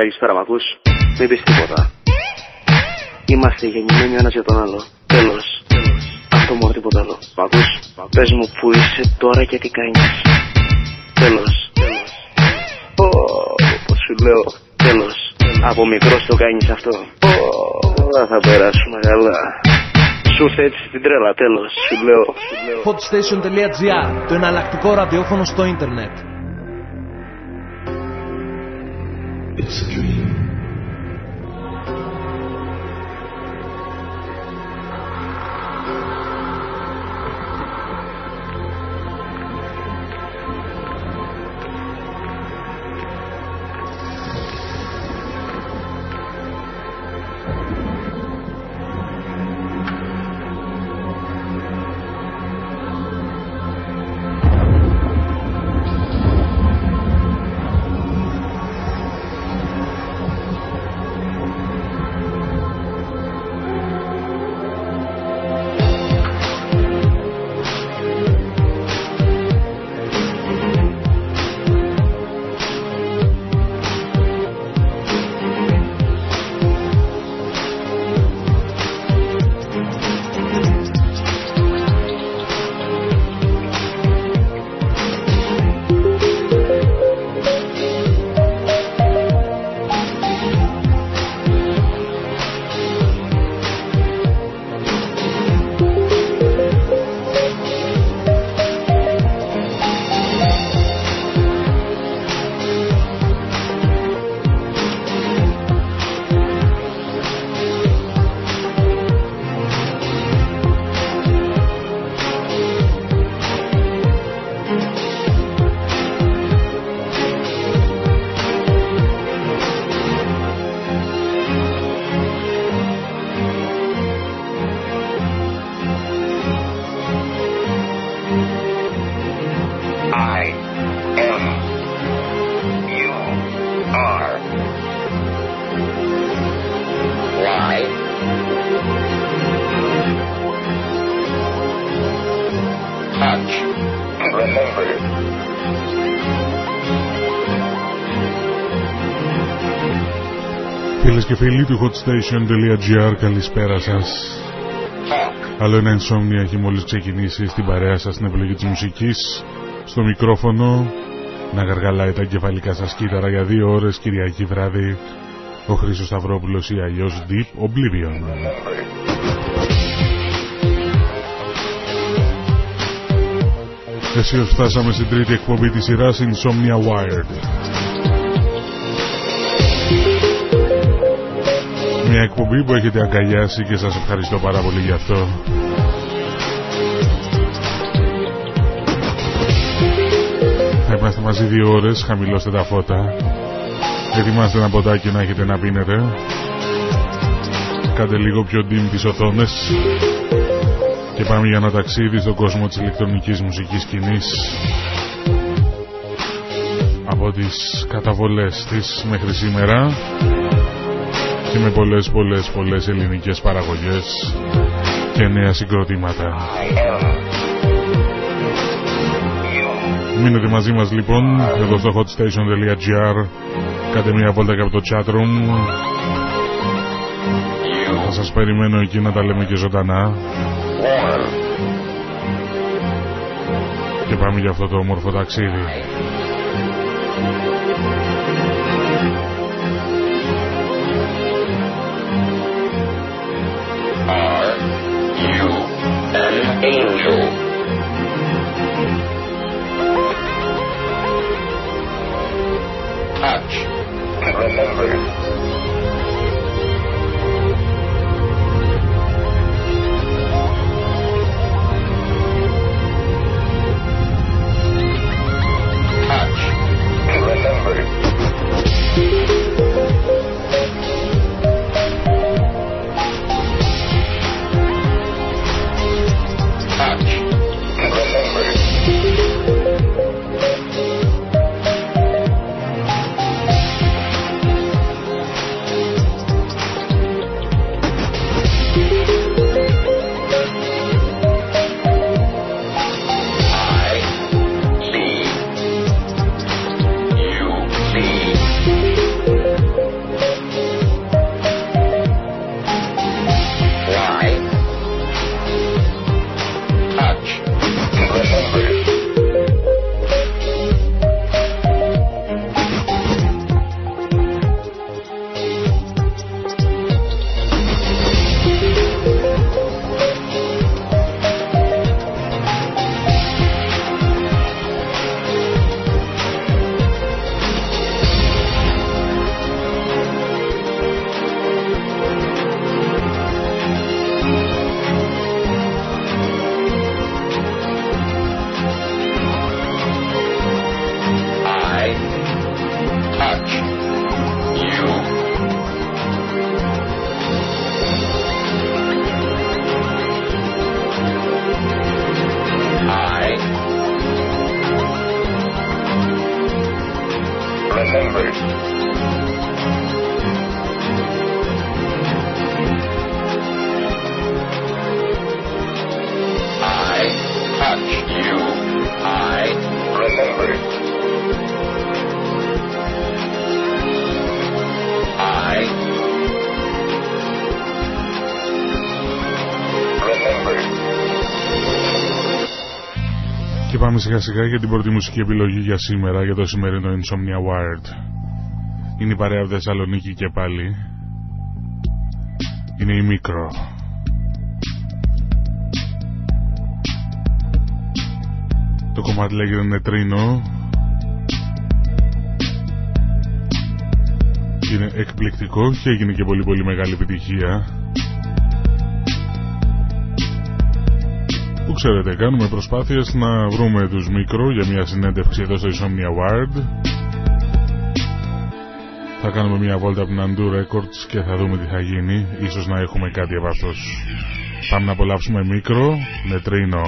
Καλησπέρα, μ' ακούς. Μην πεις τίποτα. Είμαστε γεννημένοι ο ένας για τον άλλο. Τέλος. Τέλος. Αυτό μόνο τίποτα άλλο. Μ' ακούς. Πες μου που είσαι τώρα και τι κάνεις. Τέλος. Τέλος. Ω, πώς σου λέω. Τέλος. Από μικρός το κάνεις αυτό. Ω, θα περάσουμε καλά. Σου ήρθε έτσι την τρέλα, τέλος. Σου λέω. Hotstation.gr Το εναλλακτικό ραδιόφωνο στο ίντερνετ. It's a dream. Φίλοι του hotstation.gr καλησπέρα σας. Talk Άλλο ένα insomnia έχει μόλις ξεκινήσει στην παρέα σας στην επιλογή της μουσικής. Στο μικρόφωνο να γαργαλάει τα εγκεφαλικά σας κύτταρα για δύο ώρες Κυριακή βράδυ. Ο Χρήστος Σταυρόπουλος ή αλλιώς Deep Oblivion. Εσείς φτάσαμε στην τρίτη εκπομπή της σειράς Insomnia Wired Μια εκπομπή που έχετε αγκαλιάσει και σας ευχαριστώ πάρα πολύ γι' αυτό. Θα είμαστε μαζί δύο ώρες, χαμηλώστε τα φώτα. Ετοιμάστε ένα ποτάκι να έχετε να πίνετε. Κάντε λίγο πιο dim τις οθόνες. Και πάμε για ένα ταξίδι στον κόσμο της ηλεκτρονικής μουσικής σκηνής. Από τις καταβολές της μέχρι σήμερα και με πολλές πολλές πολλές ελληνικές παραγωγές και νέα συγκροτήματα. Μείνετε μαζί μας λοιπόν εδώ στο hotstation.gr Κάντε μια βόλτα και από το chatroom Θα σας περιμένω εκεί να τα λέμε και ζωντανά. Warm Και πάμε για αυτό το όμορφο ταξίδι Remember πάμε σιγά σιγά για την πρώτη μουσική επιλογή για σήμερα για το σημερινό Insomnia Wired. Είναι η παρέα Θεσσαλονίκη και πάλι. Είναι η Μικρό. Το κομμάτι λέγεται Νετρίνο. Είναι εκπληκτικό και έγινε και πολύ πολύ μεγάλη επιτυχία. Ξέρετε, κάνουμε προσπάθειες να βρούμε τους μικρό για μια συνέντευξη εδώ στο Insomnia Wired. Θα κάνουμε μια βόλτα από την Undo Records και θα δούμε τι θα γίνει. Ίσως να έχουμε κάτι από αυτός. Πάμε να απολαύσουμε μικρό, νετρίνο.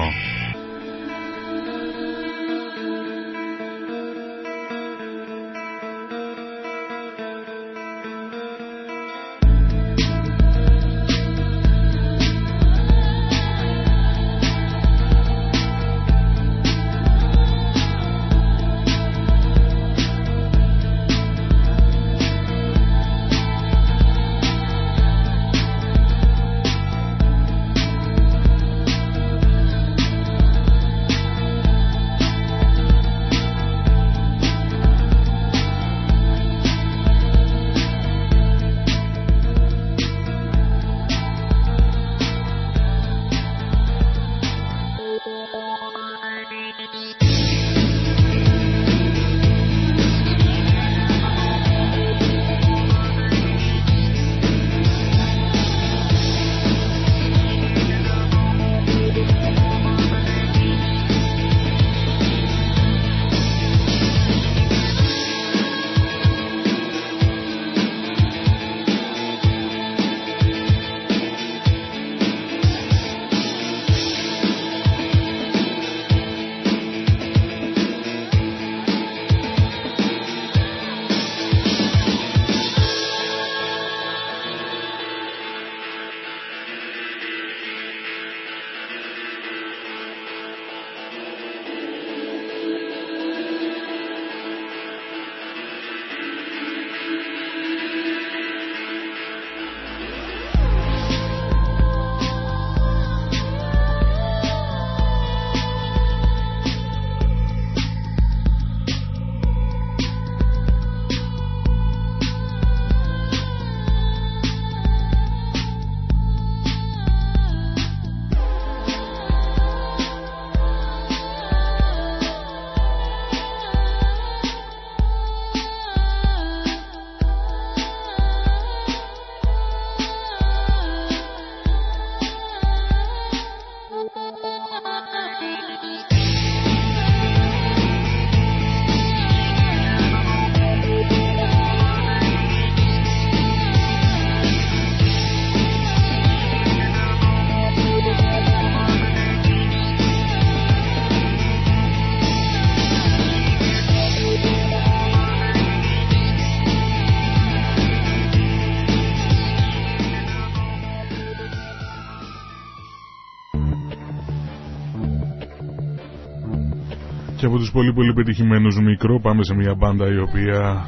Από τους πολύ πολύ πετυχημένους μικρό. Πάμε σε μια μπάντα η οποία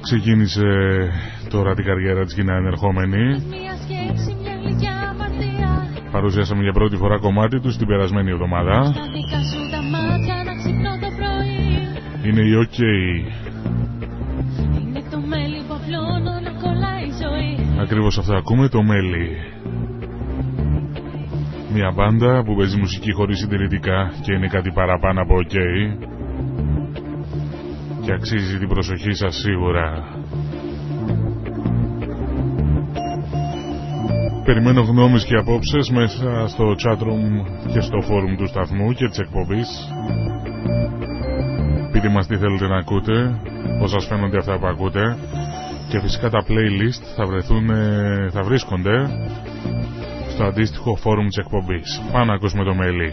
ξεκίνησε τώρα την καριέρα της και είναι ενερχόμενη. Παρουσιάσαμε για πρώτη φορά κομμάτι τους την περασμένη εβδομάδα. Είναι η OK. Ακριβώς αυτό ακούμε το μέλι μια μπάντα που παίζει μουσική χωρίς συντηρητικά και είναι κάτι παραπάνω από ok και αξίζει την προσοχή σας σίγουρα. Περιμένω γνώμες και απόψεις μέσα στο chatroom και στο forum του σταθμού και της εκπομπής. Πείτε μας τι θέλετε να ακούτε, πώς σας φαίνονται αυτά που ακούτε και φυσικά τα playlist θα, βρεθούν, θα βρίσκονται στο αντίστοιχο φόρουμ της εκπομπής. Πάμε να ακούσουμε το μέλι.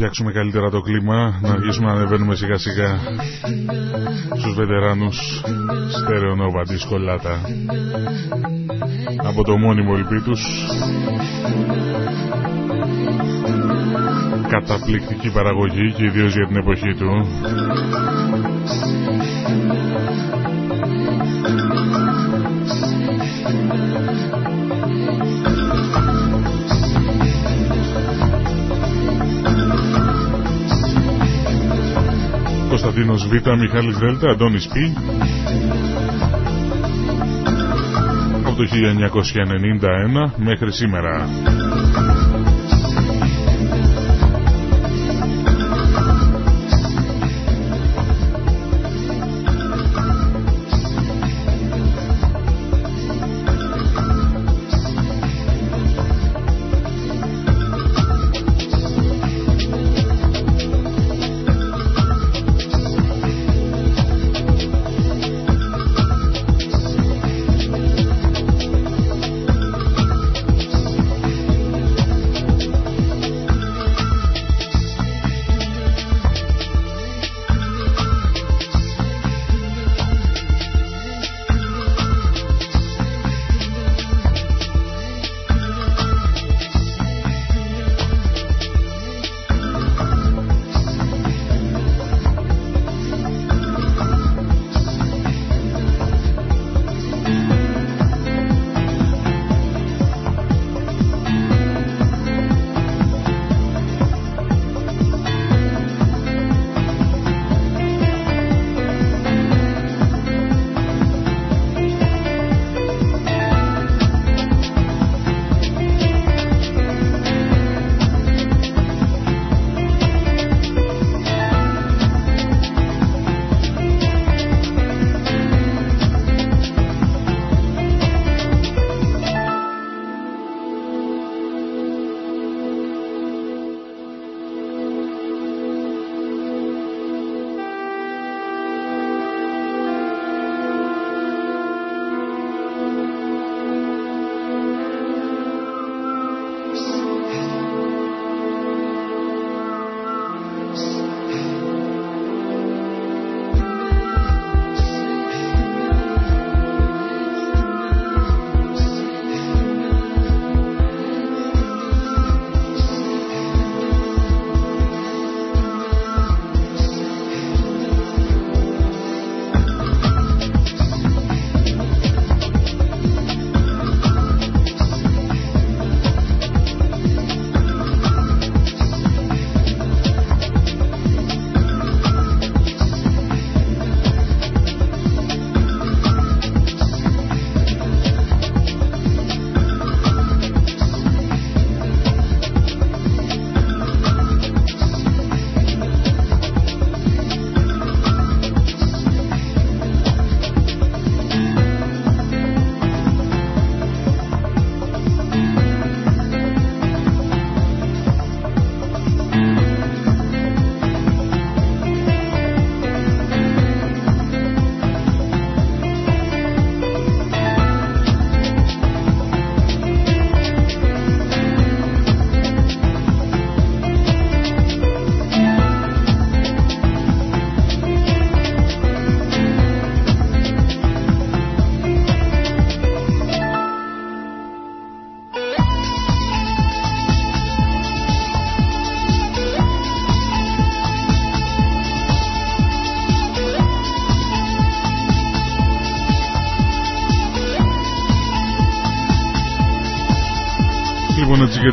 Φτιάξουμε καλύτερα το κλίμα, να αρχίσουμε να ανεβαίνουμε σιγά σιγά στους βετεράνους στερεονόβα δυσκολάτα από το μόνιμο ελπί τους. Καταπληκτική παραγωγή και ιδίως για την εποχή του Κωνσταντίνος Β, Μιχάλης Δέλτα, Αντώνης Π. Από το 1991 μέχρι σήμερα.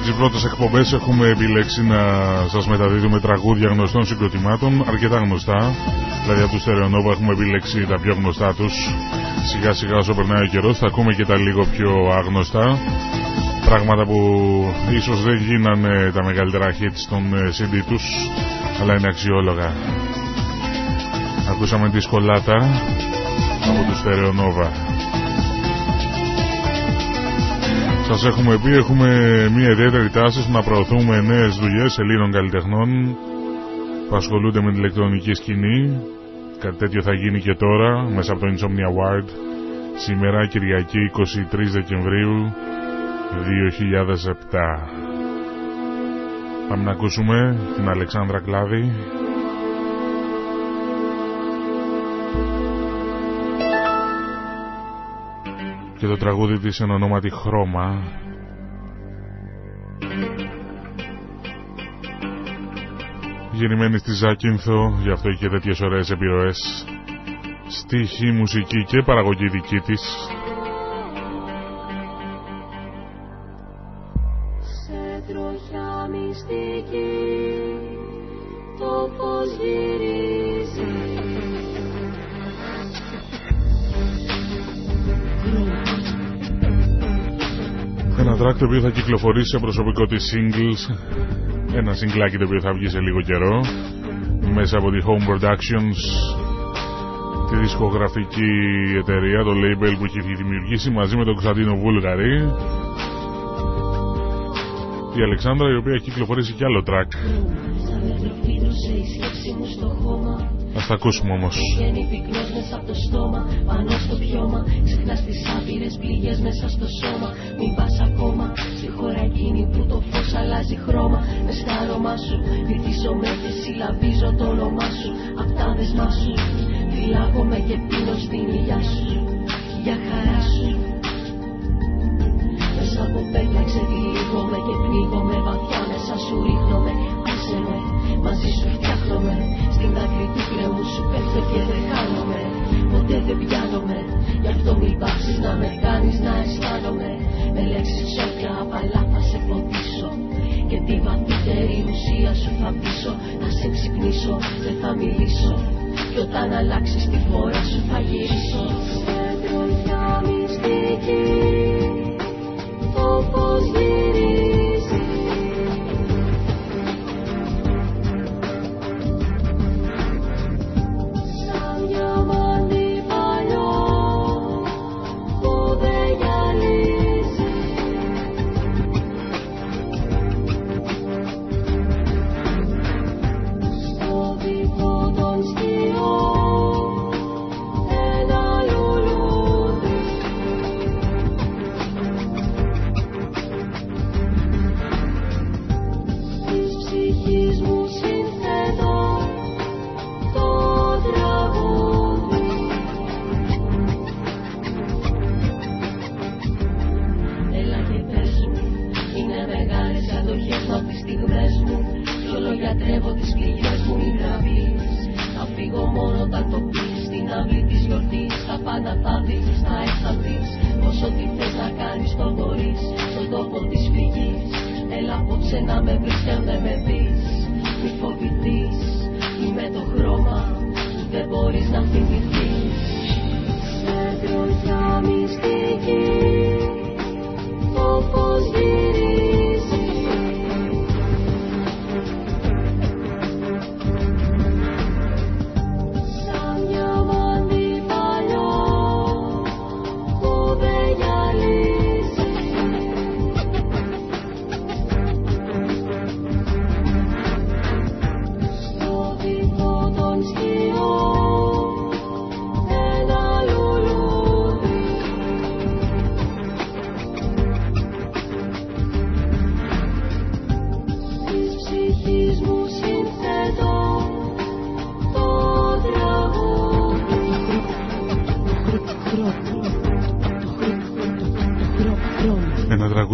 Τις πρώτες εκπομπές έχουμε επιλέξει να σας μεταδίδουμε τραγούδια γνωστών συγκροτημάτων, αρκετά γνωστά. Δηλαδή από τους Στερεονόβα έχουμε επιλέξει τα πιο γνωστά τους. Σιγά σιγά όσο περνάει ο καιρός θα ακούμε και τα λίγο πιο άγνωστα. Πράγματα που ίσως δεν γίνανε τα μεγαλύτερα hits των ε, CD τους, αλλά είναι αξιόλογα. Ακούσαμε τη σκολάτα από τους Στερεονόβα. Σας έχουμε πει, έχουμε μια ιδιαίτερη τάση να προωθούμε νέες δουλειές Ελλήνων καλλιτεχνών που ασχολούνται με την ηλεκτρονική σκηνή. Κάτι τέτοιο θα γίνει και τώρα μέσα από το Insomnia Award σήμερα Κυριακή 23 Δεκεμβρίου 2007. Πάμε να ακούσουμε την Αλεξάνδρα Κλάδη και το τραγούδι της εν ονόματι Χρώμα. Γεννημένη στη Ζάκυνθο γι' αυτό είχε τέτοιες ωραίες επιρροές. Στίχη, μουσική και παραγωγή δική της το οποίο θα κυκλοφορήσει σε προσωπικό της singles. Ένα συγκλάκι το οποίο θα βγει σε λίγο καιρό. Μέσα από τη Home Productions τη δισκογραφική εταιρεία, το label που έχει δημιουργήσει μαζί με τον Κωνσταντίνο Βούλγαρη. Η Αλεξάνδρα η οποία έχει κυκλοφορήσει κι άλλο track Ας τα ακούσουμε όμως. Βγαίνει πυκνός μέσα από το στόμα, πάνω στο πιώμα. Ξεχνάς τις άπειρες πληγές μέσα στο σώμα. Μην πας ακόμα στη χώρα εκείνη που το φως αλλάζει χρώμα. Μες στα άρωμά σου, βυθίζομαι και συλλαβίζω το όνομά σου. Απ' τα δεσμά σου, φυλάγομαι και πίνω στην ηλιά σου. Για χαρά σου. Μέσα από πέτρα ξεδιλίγομαι και πνίγομαι βαθιά μέσα σου ρίχνομαι. Του κρέμου σου πέφτω και δεν χάνομαι. Ποτέ δεν πιάνομαι. Γι' αυτό μην πάψεις να με κάνεις να αισθάνομαι. Με λέξεις ψόφια απαλά θα σε ποτίσω Και τη βαθύτερη ουσία σου θα πείσω. Να σε ξυπνήσω, δεν θα μιλήσω. Κι όταν αλλάξεις τη φορά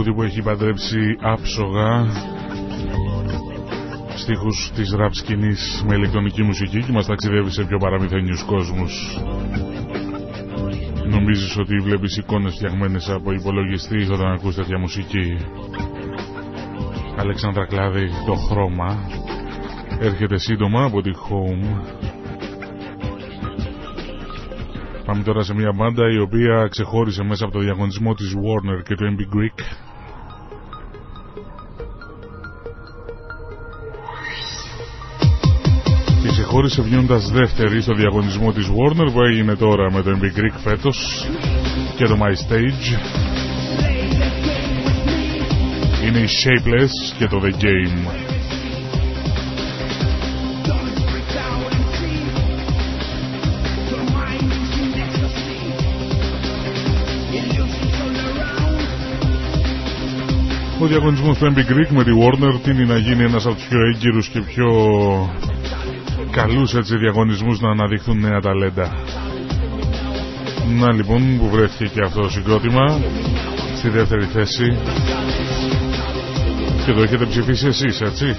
τραγούδι που έχει παντρέψει άψογα στίχους της ραπ σκηνής με ηλεκτρονική μουσική και μας ταξιδεύει σε πιο παραμυθένιους κόσμους. Νομίζεις ότι βλέπεις εικόνες φτιαγμένες από υπολογιστή όταν ακούς τέτοια μουσική; Αλεξάνδρα Κλάδη, το χρώμα έρχεται σύντομα από τη Home. Πάμε τώρα σε μια μπάντα η οποία ξεχώρισε μέσα από το διαγωνισμό της Warner και του MB Greek. Ξεχώρισε βγαίνοντας δεύτερη στο διαγωνισμό της Warner που έγινε τώρα με το MB Greek φέτος και το My Stage. Είναι η Shapeless και το The Game. Ο διαγωνισμός του MB Greek με τη Warner τίνει να γίνει ένας από τους πιο έγκυρους και πιο καλούς έτσι διαγωνισμούς να αναδειχθούν νέα ταλέντα. Να λοιπόν που βρέθηκε και αυτό το συγκρότημα στη δεύτερη θέση και το έχετε ψηφίσει εσείς έτσι;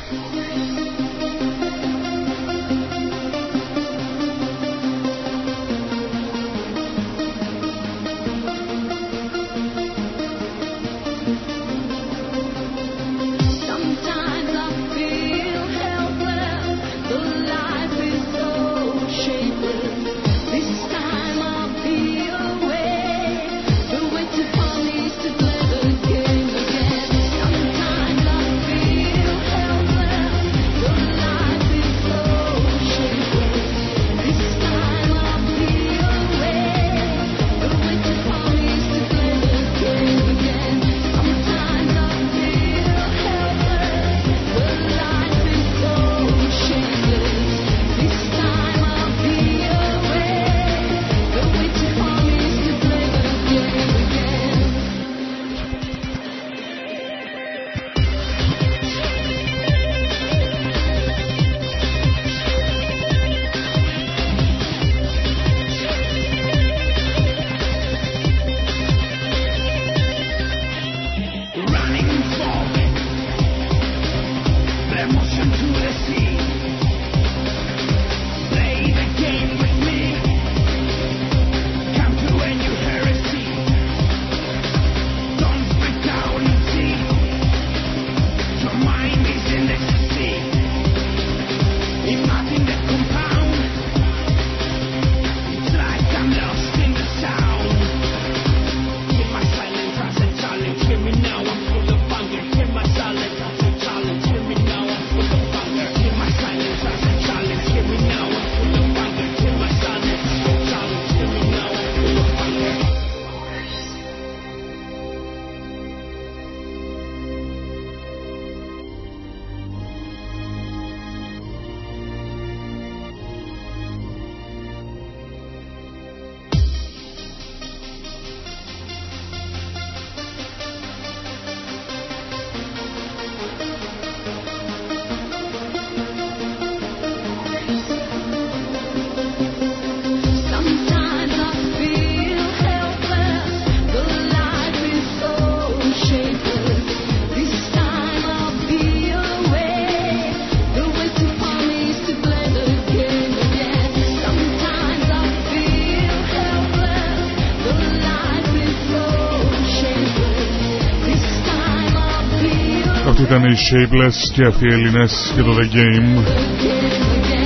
Ήταν οι Shapeless και αυτοί οι Έλληνες και το The Game.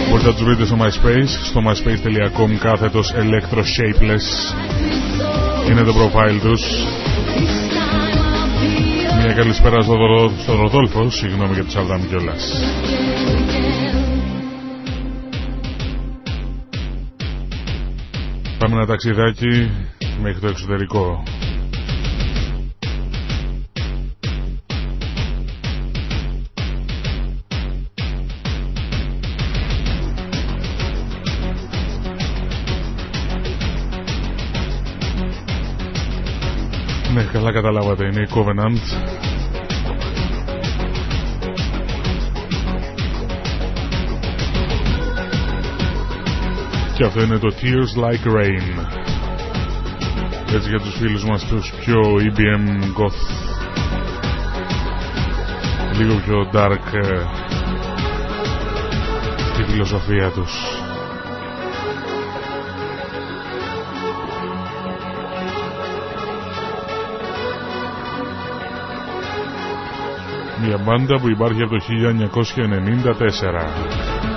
Μπορείτε να τους βρείτε στο MySpace, στο myspace.com κάθετος Electro Shapeless. Είναι το profile τους. Μια καλησπέρα στο, στο Ροδόλφο, συγγνώμη για το Σαλδάμι κιόλας. Πάμε ένα ταξιδάκι μέχρι το εξωτερικό. Καλά καταλάβατε, είναι η Covenant. Και αυτό είναι το Tears Like Rain. Έτσι για τους φίλους μας τους πιο EBM goth. Λίγο πιο dark ε, στη φιλοσοφία τους. Μια μπάντα που υπάρχει από το 1994.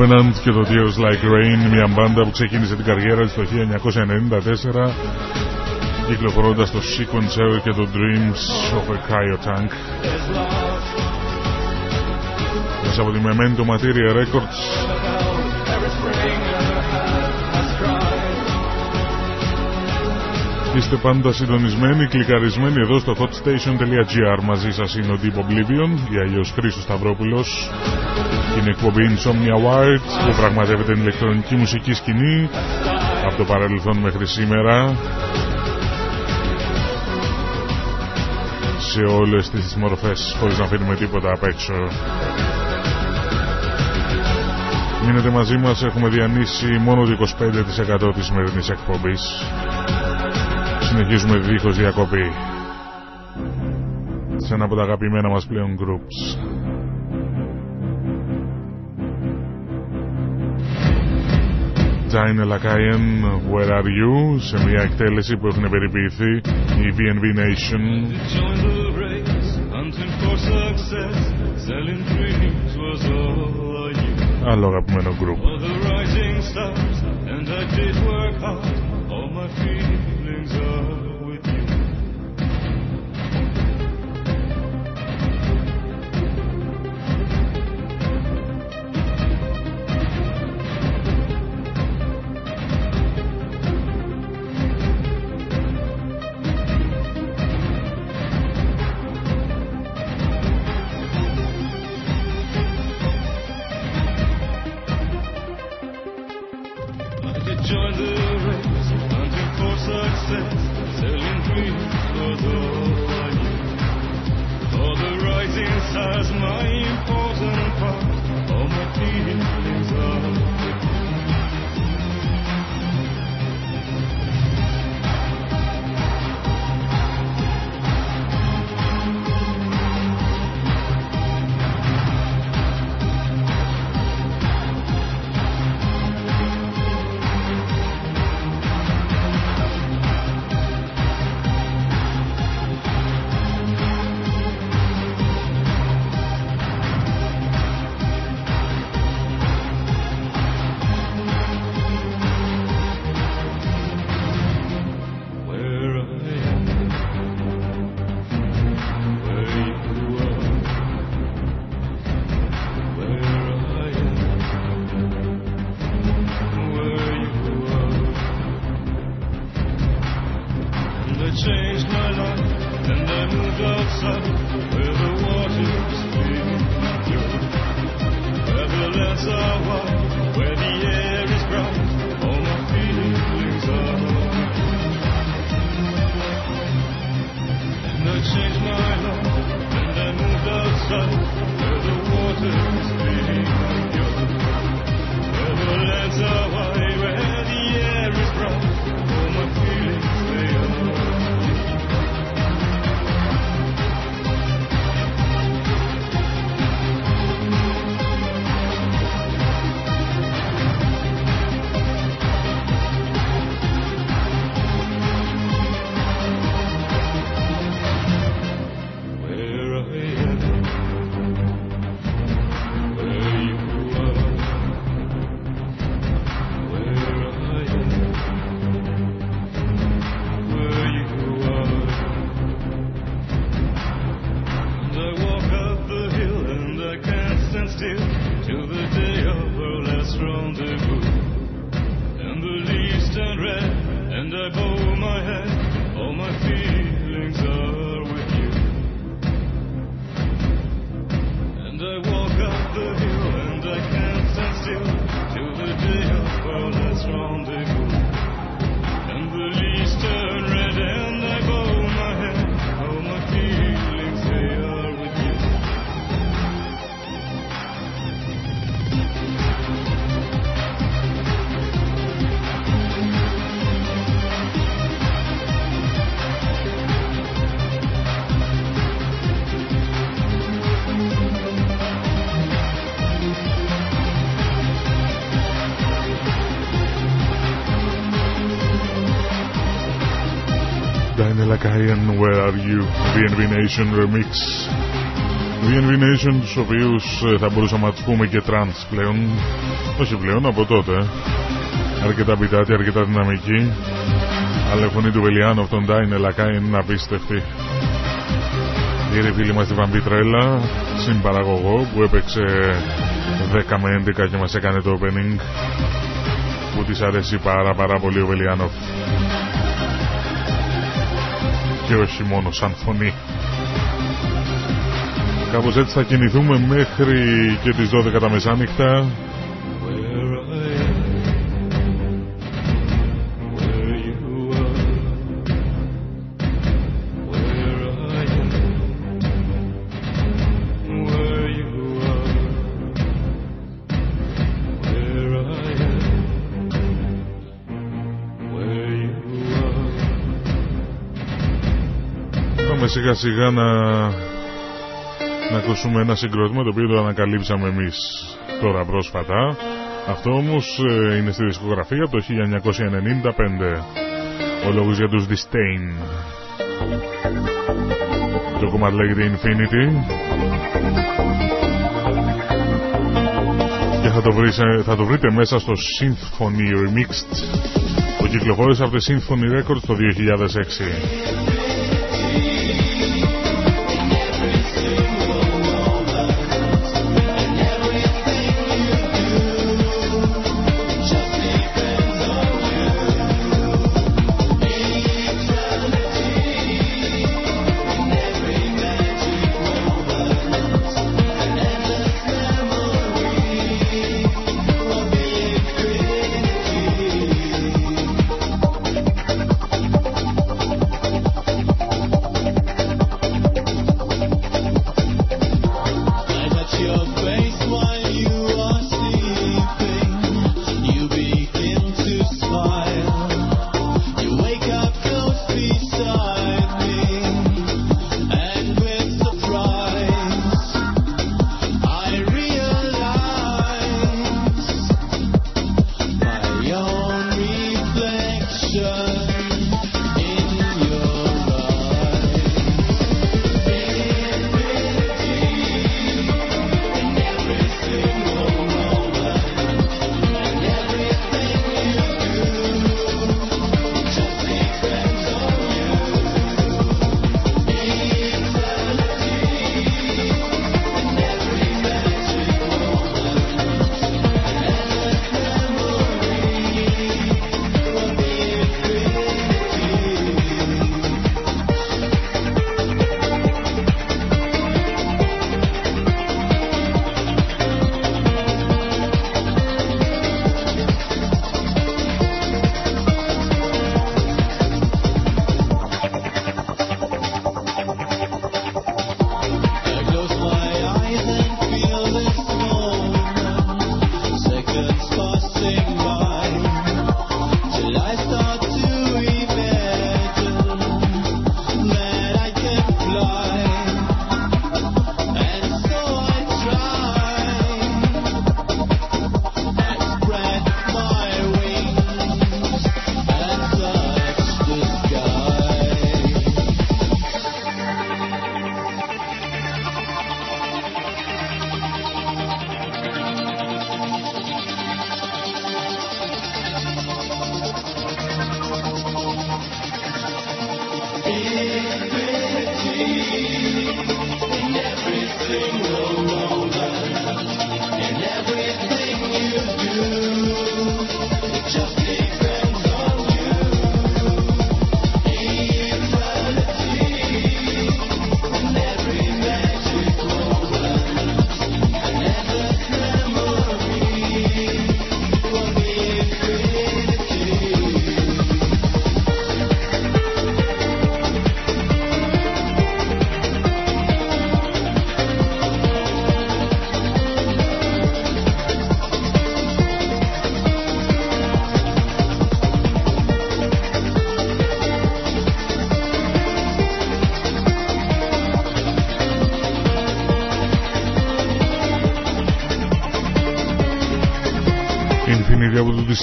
Covenant και το Tears Like Rain, μια μπάντα που ξεκίνησε την καριέρα της το 1994 κυκλοφορώντας το Sequencer και το Dreams of a Cryo Tank. Μέσα από τη Memento Materia Records Είστε πάντα συντονισμένοι, κλικαρισμένοι εδώ στο hotstation.gr μαζί σας είναι ο Deep Oblivion ή αλλιώς Χρήστος Σταυρόπουλος την εκπομπή Insomnia Wired που πραγματεύεται την ηλεκτρονική μουσική σκηνή από το παρελθόν μέχρι σήμερα σε όλες τις μορφές χωρίς να αφήνουμε τίποτα απ' έξω. Μείνετε μαζί μας, έχουμε διανύσει μόνο το 25% της σημερινής εκπομπής. Συνεχίζουμε δίχως διακοπή. Σε ένα από τα αγαπημένα μας πλέον groups. Τζάιν Ελακάιεν, Where Are You, σε μια εκτέλεση που έχουν περιποιηθεί η VNV Nation. Άλλο αγαπημένο group. join the race, hunting for success, Selling dreams for the light. For the rising stars, my important part, all my feelings are. Where Are You, VNV Nation Remix. VNV Nation, τους οποίους ε, θα μπορούσαμε να τους πούμε και trans πλέον. Όχι πλέον, από τότε. Αρκετά πιτάτη, αρκετά δυναμική. Αλλά η φωνή του Βελιάνο αυτόν Ντάιν Ελακά είναι απίστευτη. Η φίλη μας τη Βαμπίτρελα, συμπαραγωγό που έπαιξε 10 με 11 και μας έκανε το opening που της αρέσει πάρα πάρα πολύ ο Βελιάνοφ και όχι μόνο σαν φωνή. Κάπως έτσι θα κινηθούμε μέχρι και τις 12 τα μεσάνυχτα σιγά σιγά να, να ακούσουμε ένα συγκρότημα το οποίο το ανακαλύψαμε εμείς τώρα πρόσφατα. Αυτό όμως ε, είναι στη δισκογραφία το 1995. Ο λόγος για τους Disdain. Το κομμάτι λέγεται Infinity. Και θα το, θα το βρείτε μέσα στο Symphony Remixed που κυκλοφόρησε από το Symphony Records το 2006.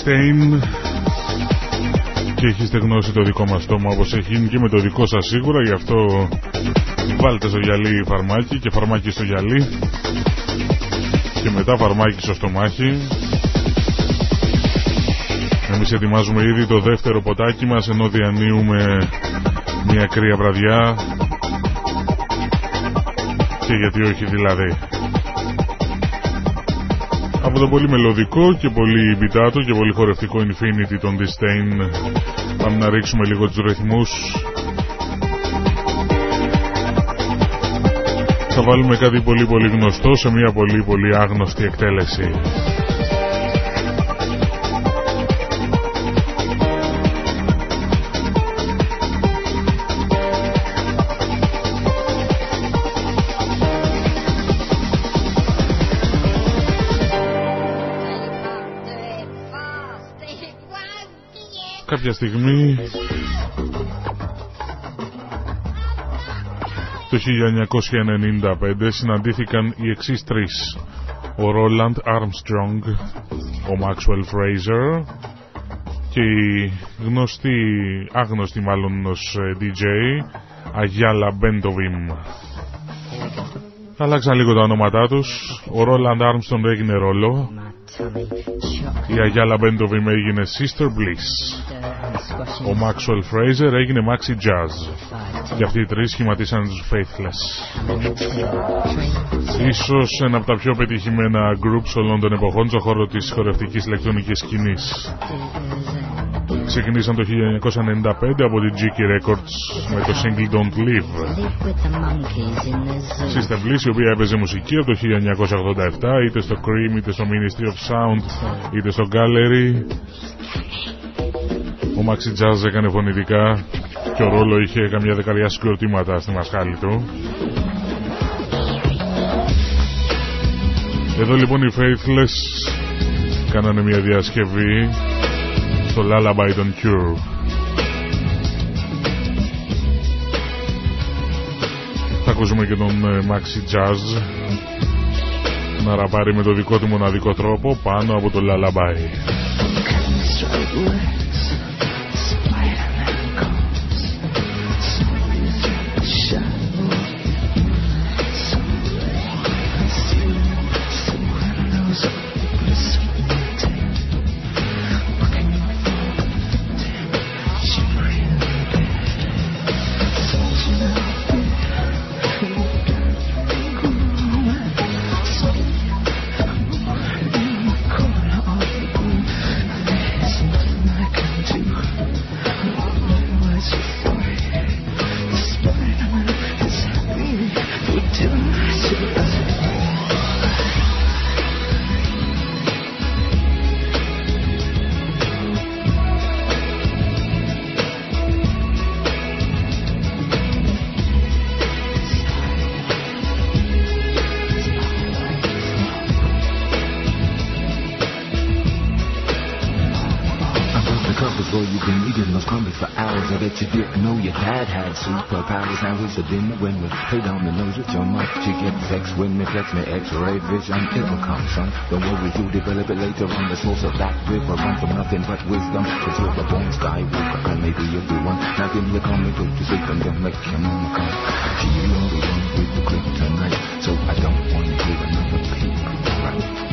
Stein και έχει στεγνώσει το δικό μας στόμα όπως έχει γίνει και με το δικό σας σίγουρα γι' αυτό βάλτε στο γυαλί φαρμάκι και φαρμάκι στο γυαλί. Και μετά φαρμάκι στο στομάχι. Εμείς ετοιμάζουμε ήδη το δεύτερο ποτάκι μας ενώ διανύουμε μια κρύα βραδιά. Και γιατί όχι δηλαδή από το πολύ μελωδικό και πολύ μπιτάτο και πολύ χορευτικό Infinity των Disdain πάμε να ρίξουμε λίγο τους ρυθμούς. Θα βάλουμε κάτι πολύ πολύ γνωστό σε μια πολύ πολύ άγνωστη εκτέλεση κάποια στιγμή. Το 1995 συναντήθηκαν οι εξής τρεις. Ο Roland Armstrong ο Maxwell Fraser και η γνωστή, άγνωστη μάλλον ως DJ Αγιάλα Μπέντοβιμ. Αλλάξαν λίγο τα ονόματά τους. Ο Roland Armstrong έγινε ρόλο η Αγιάλα Μπέντοβιμ έγινε Sister Bliss. Ο Maxwell Fraser έγινε Maxi Jazz. Και αυτοί οι τρεις σχηματίσαν τους Faithless. Ίσως ένα από τα πιο πετυχημένα groups όλων των εποχών στον χώρο της χορευτικής ηλεκτρονικής σκηνής. Ξεκινήσαν το 1995 από την Jiki Records με το single Don't Live. Sister Bliss η οποία έπαιζε μουσική από το 1987 είτε στο Cream είτε στο Ministry of Sound είτε στο Gallery ο Maxi Jazz έκανε φωνητικά και ο ρόλο είχε καμιά δεκαετία συγκροτήματα στη μασχάλη του. Εδώ λοιπόν οι Faithless κάνανε μια διασκευή στο Lullaby των Cure. Θα ακούσουμε και τον Maxi Jazz να ραπάρει με το δικό του μοναδικό τρόπο πάνω από το Lullaby. superpowers. Now who's the dinner when we play down the nose with your mic? You get sex when me flex me X-ray vision. It'll come, son. Don't worry, you'll develop it later on. The source of that river run from nothing but wisdom. Cause you're the born skywalker and maybe you'll be one. Now give me a comment, go to sleep and don't make your mama come. She one with the kryptonite. So I don't want to hear another peep. Right?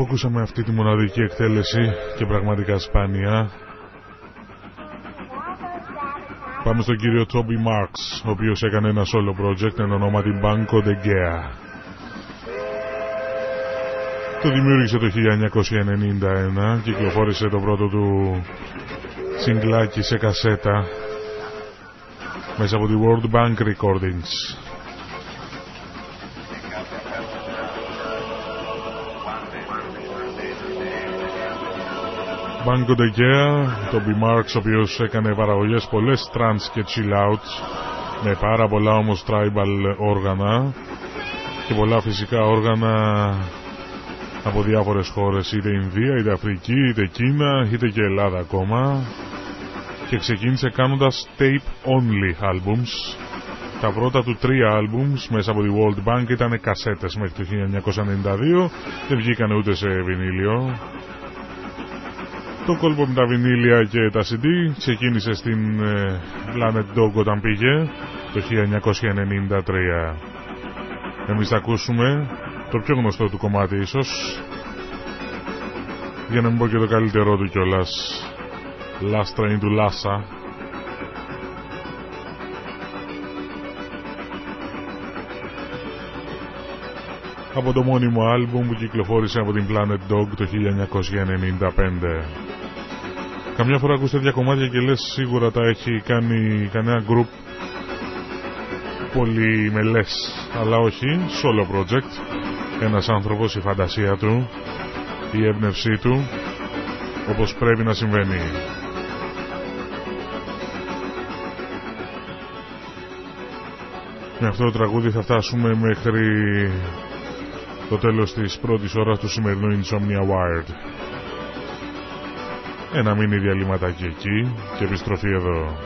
Αφού ακούσαμε αυτή τη μοναδική εκτέλεση και πραγματικά σπάνια. Πάμε στον κύριο Toby Marks ο οποίος έκανε ένα solo project εν ονόματι Banco de Gea. Το δημιούργησε το 1991 κυκλοφόρησε το πρώτο του συγκλάκι σε κασέτα μέσα από τη World Bank Recordings Banco de Gea, το B. Marks, ο οποίος έκανε παραγωγές πολλές trance και chill out, με πάρα πολλά όμως tribal όργανα και πολλά φυσικά όργανα από διάφορες χώρες, είτε Ινδία, είτε Αφρική, είτε Κίνα, είτε και Ελλάδα ακόμα. Και ξεκίνησε κάνοντας tape only albums. Τα πρώτα του τρία albums μέσα από τη World Bank ήταν κασέτες μέχρι το 1992 δεν βγήκαν ούτε σε βινίλιο το κόλπο με τα βινίλια και τα CD ξεκίνησε στην ε, Planet Dog όταν πήγε το 1993. Εμείς θα ακούσουμε το πιο γνωστό του κομμάτι ίσως για να μην πω και το καλύτερό του κιόλας Last Train to Lhasa από το μόνιμο άλμπουμ που κυκλοφόρησε από την Planet Dog το 1995. Καμιά φορά ακούς τέτοια κομμάτια και λες σίγουρα τα έχει κάνει κανένα group πολύ μελές. Αλλά όχι, solo project. Ένας άνθρωπος, η φαντασία του η έμπνευσή του όπως πρέπει να συμβαίνει. Με αυτό το τραγούδι θα φτάσουμε μέχρι το τέλος της πρώτης ώρας του σημερινού Insomnia Wired ένα μήνυ διαλύματάκι εκεί και επιστροφή εδώ.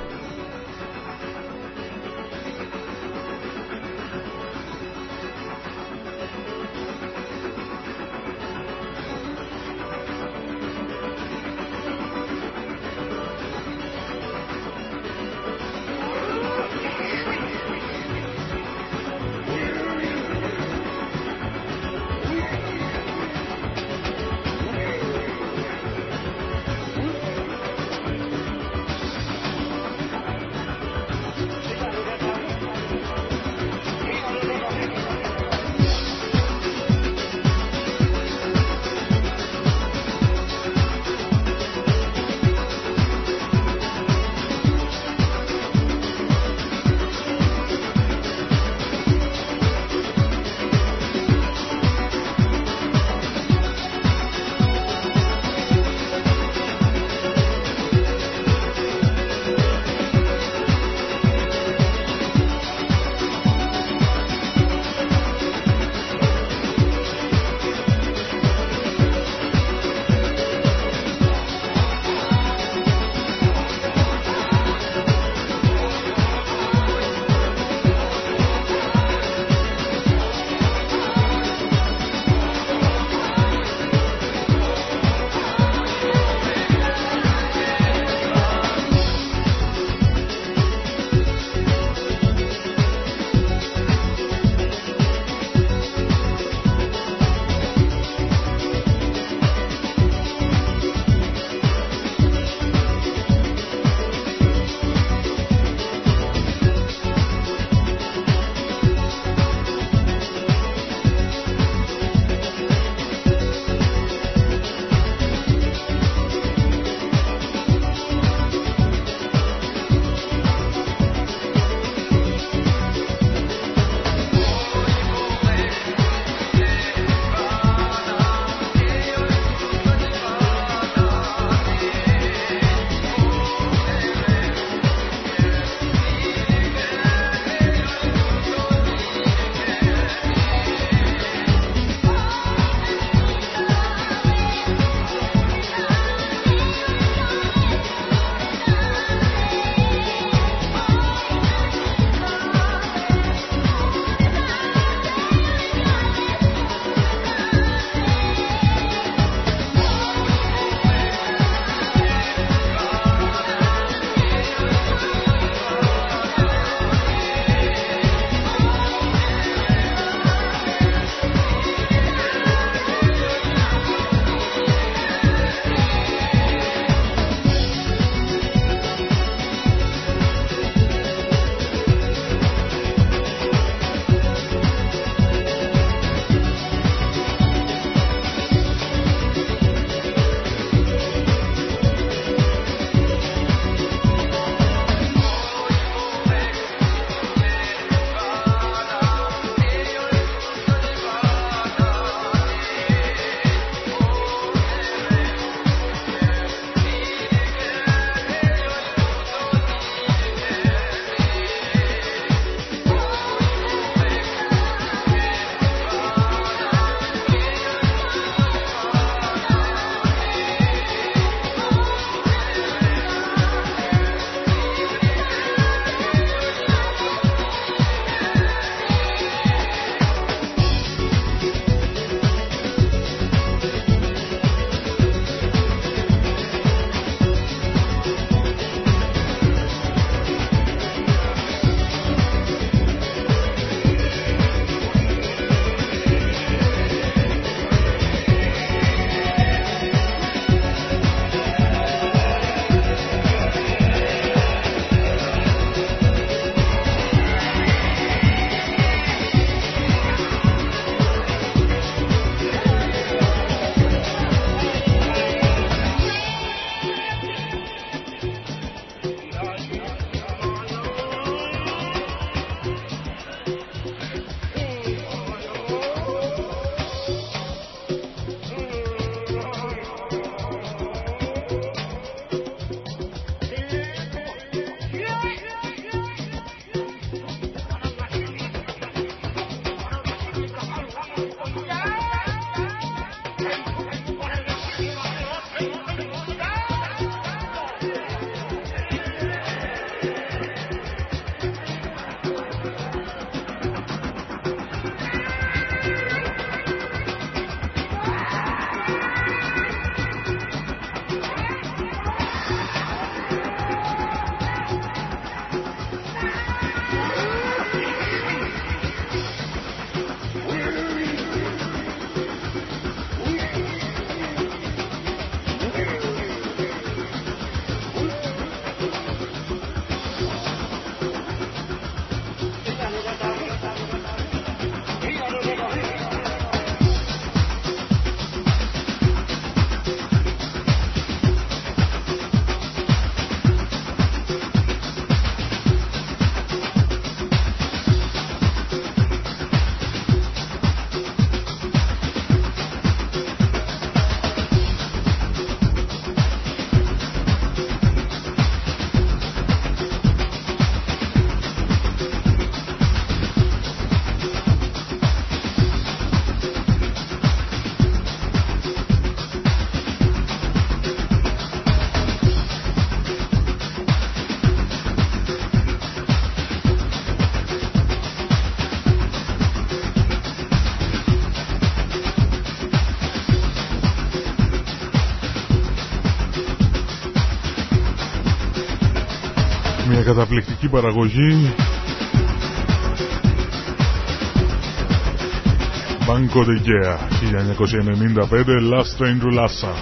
Καταπληκτική παραγωγή. Banco de Gea 1995 Last Train to Lhasa.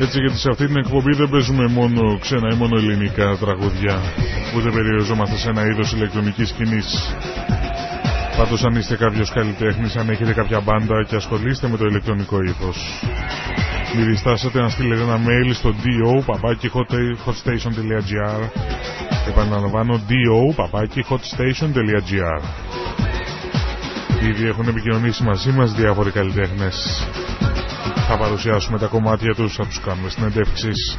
Έτσι γιατί σε αυτή την εκπομπή δεν παίζουμε μόνο ξένα ή μόνο ελληνικά τραγουδιά ούτε περιοριζόμαστε σε ένα είδος ηλεκτρονικής σκηνής. Πάντως αν είστε κάποιος καλλιτέχνης, αν έχετε κάποια μπάντα και ασχολείστε με το ηλεκτρονικό ήθος μην διστάσετε να στείλετε ένα mail στο do παπάκι hotstation.gr Επαναλαμβάνω do παπάκι hotstation.gr Ήδη έχουν επικοινωνήσει μαζί μας διάφοροι καλλιτέχνες. Θα παρουσιάσουμε τα κομμάτια τους, θα τους κάνουμε συνεντεύξεις.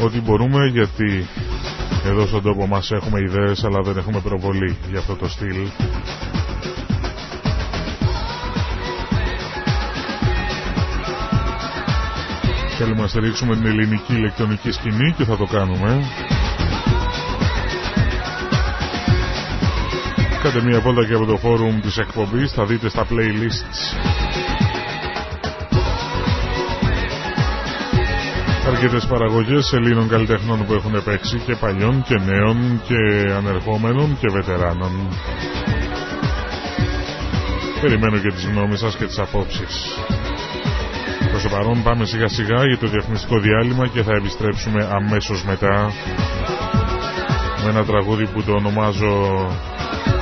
Ό,τι μπορούμε γιατί εδώ στον τόπο μας έχουμε ιδέες αλλά δεν έχουμε προβολή για αυτό το στυλ Θέλουμε να στηρίξουμε την ελληνική ηλεκτρονική σκηνή και θα το κάνουμε. Κάντε μια βόλτα και από το φόρουμ της εκπομπής, θα δείτε στα playlists αρκετές παραγωγές Ελλήνων καλλιτεχνών που έχουν παίξει και παλιών και νέων και ανερχόμενων και βετεράνων. Περιμένω και τις γνώμες σας και τις απόψεις. Προς το παρόν πάμε σιγά σιγά για το διαφημιστικό διάλειμμα και θα επιστρέψουμε αμέσως μετά με ένα τραγούδι που το ονομάζω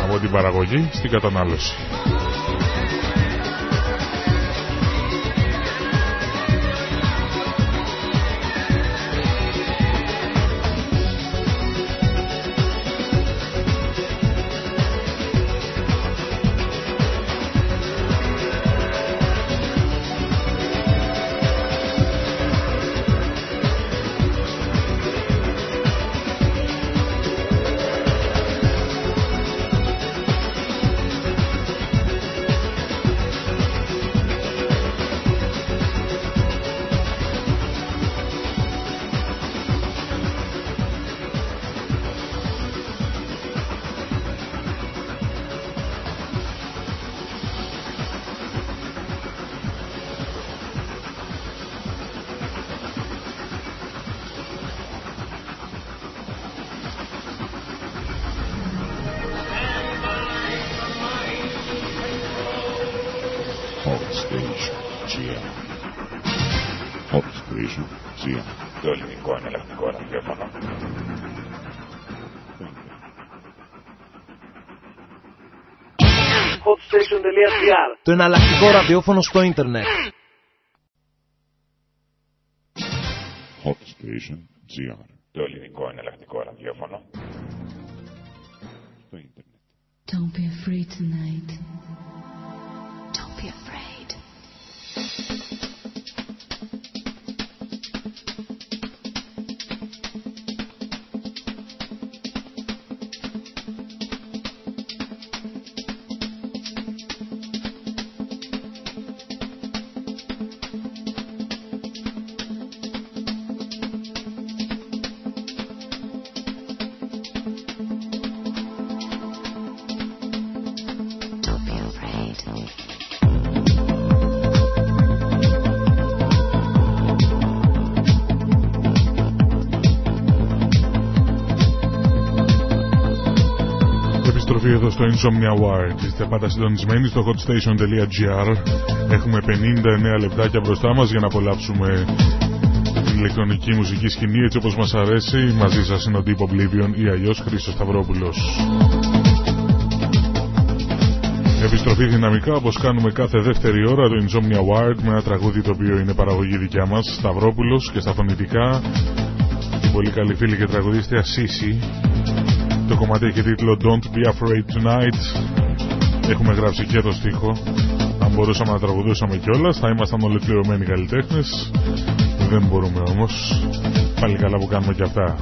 από την παραγωγή στην κατανάλωση. Το εναλλακτικό ραδιόφωνο στο ίντερνετ. Hot Το ελληνικό εναλλακτικό ραδιόφωνο στο ίντερνετ. Don't be afraid tonight. Don't be afraid. Στο Insomnia Wired. Είστε πάντα συντονισμένοι στο hotstation.gr. Έχουμε 59 λεπτάκια μπροστά μας για να απολαύσουμε την ηλεκτρονική μουσική σκηνή έτσι όπως μας αρέσει. Μαζί σας είναι ο Deep Oblivion ή αλλιώς Χρήστος Σταυρόπουλος. Επιστροφή δυναμικά όπως κάνουμε κάθε δεύτερη ώρα το Insomnia Wired με ένα τραγούδι το οποίο είναι παραγωγή δικιά μας Σταυρόπουλος και στα φωνητικά την πολύ καλή φίλη και τραγουδίστρια Sisi το κομμάτι έχει τίτλο Don't Be Afraid Tonight. Έχουμε γράψει και το στίχο. Αν μπορούσαμε να τραγουδούσαμε κιόλας, θα ήμασταν ολοκληρωμένοι καλλιτέχνες. Δεν μπορούμε όμως. Πάλι καλά που κάνουμε κι αυτά.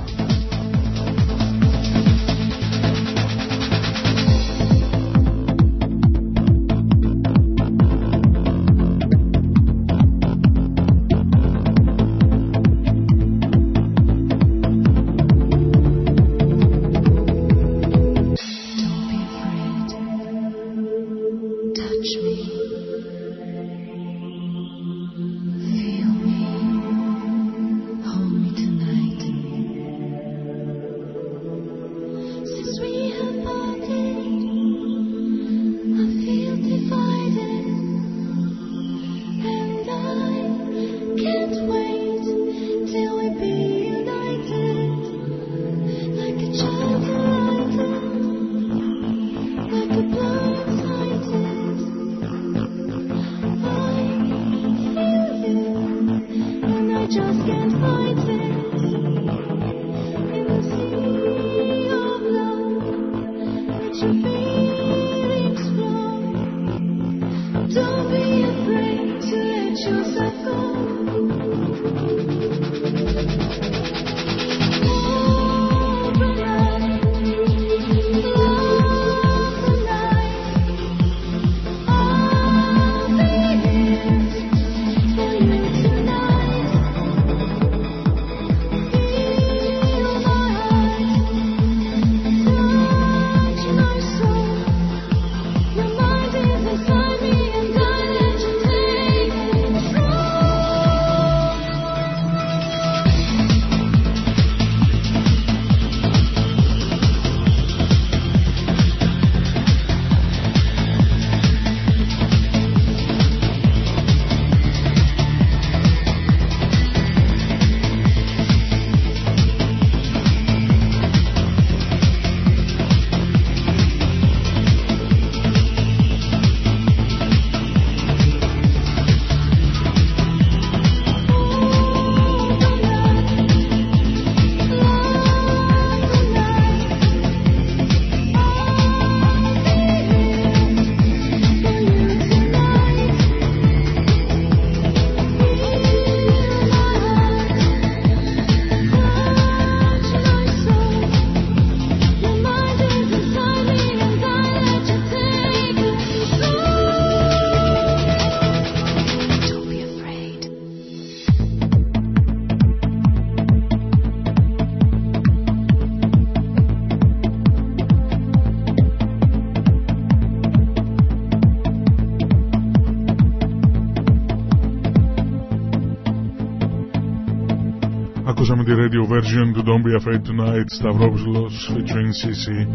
Radio version του Don't Be Afraid Tonight Σταυρόπουλος featuring CC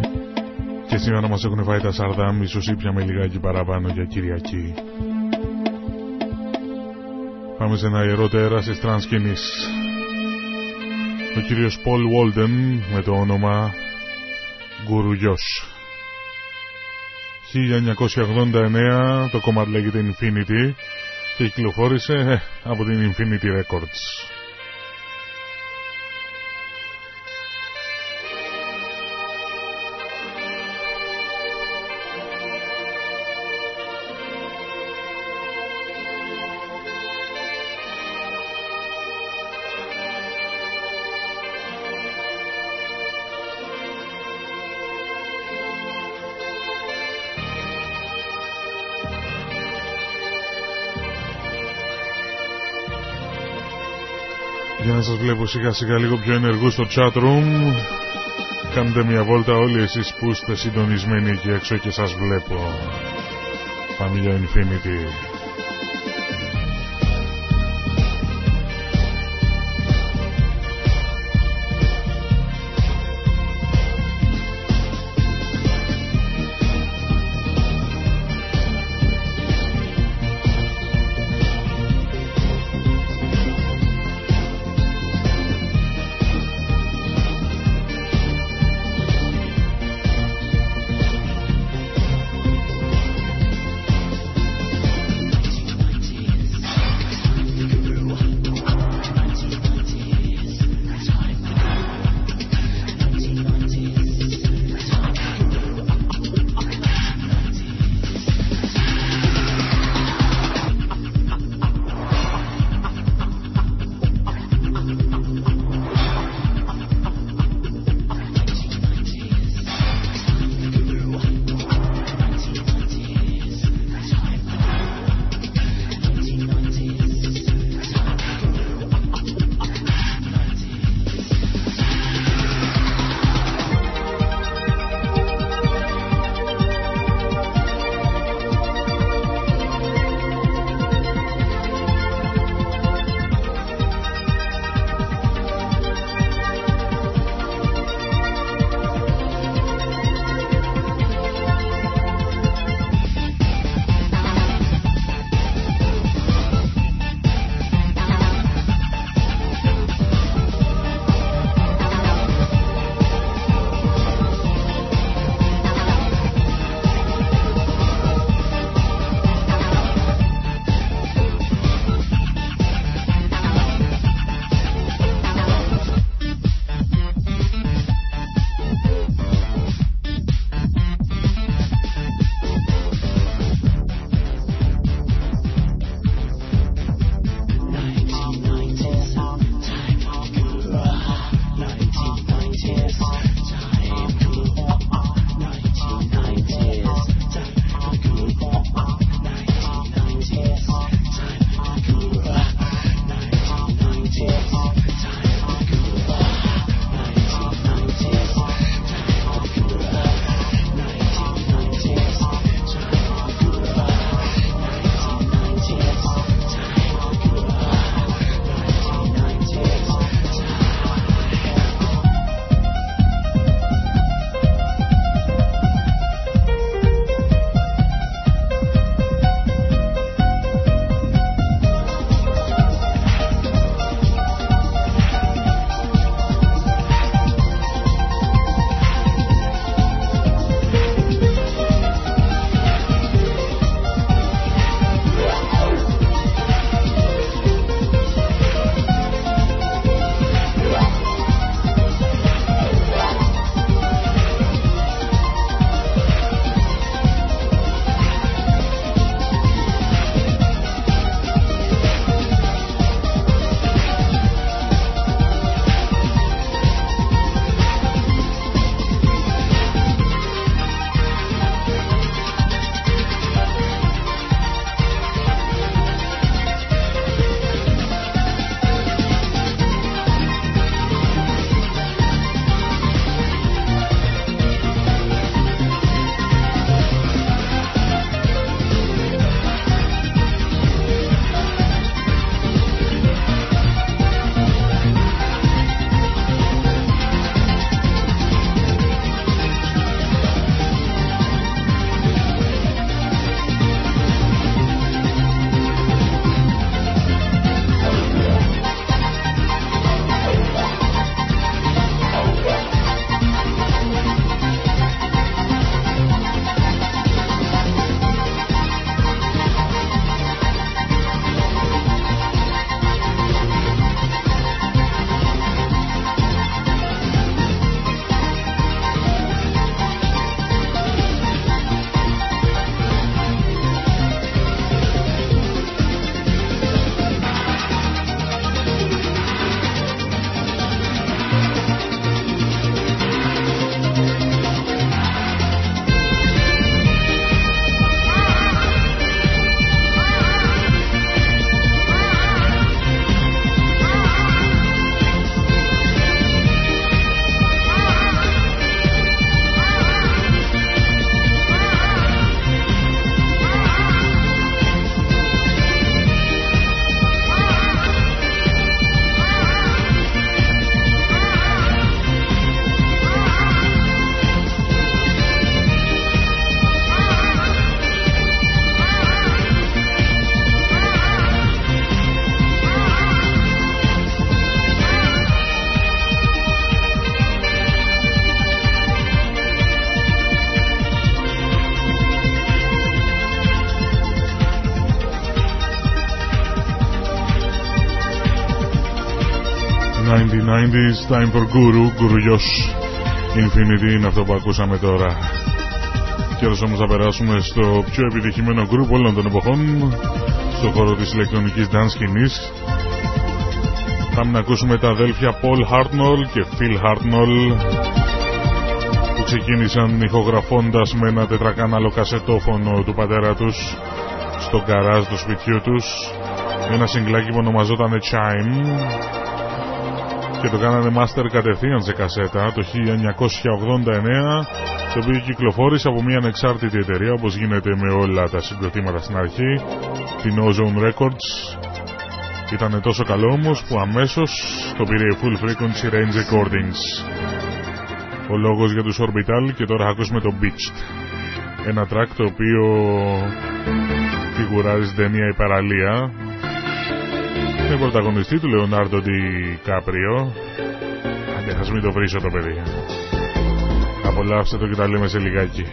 και σήμερα μας έχουν φάει τα Σαρδάμ ίσως ήπιαμε λιγάκι παραπάνω για Κυριακή. Πάμε σε ένα ιερό τέρας της trance σκηνής Ο κύριος Paul Walden με το όνομα Guru Josh 1989 το κομμάτι λέγεται Infinity και κυκλοφόρησε από την Infinity Records βλέπω σιγά σιγά λίγο πιο ενεργού στο chat room. Κάντε μια βόλτα όλοι εσείς που είστε συντονισμένοι εκεί έξω και σας βλέπω. Πάμε για Infinity Cheers. 1990s, Time for Guru, Γκουρουλιός Infinity είναι αυτό που ακούσαμε τώρα. Και όσο όμως θα περάσουμε στο πιο επιτυχημένο γκρουπ όλων των εποχών, στο χώρο της ηλεκτρονικής dance σκηνής. Θα να ακούσουμε τα αδέλφια Paul Hartnell και Phil Hartnell που ξεκίνησαν ηχογραφώντας με ένα τετρακάναλο κασετόφωνο του πατέρα τους στο καράζ του σπιτιού τους ένα συγκλάκι που ονομαζόταν Chime και το κάνανε master κατευθείαν σε κασέτα το 1989 το οποίο κυκλοφόρησε από μια ανεξάρτητη εταιρεία όπως γίνεται με όλα τα συγκροτήματα στην αρχή. Την Ozone Records. Ήταν τόσο καλό όμως που αμέσως το πήρε η Full Frequency Range Recordings. Ο λόγος για τους Orbital και τώρα θα ακούσουμε το Beached. Ένα track το οποίο φιγουράζει στην ταινία Η Παραλία με πρωταγωνιστή του Λεωνάρντο Ντι Κάπριο Άντε ας μην το βρίσω το παιδί. Απολαύστε το και τα λέμε σε λιγάκι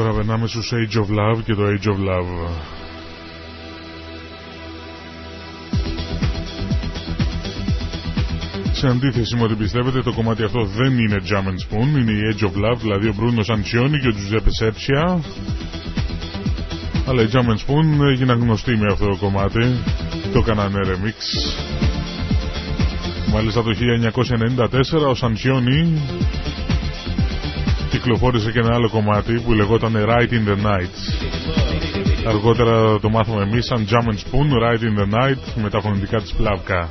περνάμε στους Age of Love και το Age of Love. Σε αντίθεση με ό,τι πιστεύετε, το κομμάτι αυτό δεν είναι Jam and Spoon, είναι η Age of Love, δηλαδή ο Μπρούνο Αντσιόνι και ο Giuseppe Σέρτσια. Αλλά η Jam and Spoon έγιναν γνωστοί με αυτό το κομμάτι, το έκαναν remix. Μάλιστα το 1994 ο Σαντσιόνι κυκλοφόρησε και ένα άλλο κομμάτι που λεγόταν Right in the Night. Αργότερα το μάθαμε εμείς σαν Jam and Spoon, Right in the Night, με τα φωνητικά της Πλάβκα.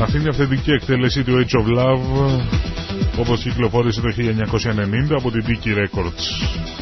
Αυτή είναι η αυθεντική εκτέλεση του Age of Love όπως κυκλοφόρησε το 1990 από την Dicky Records.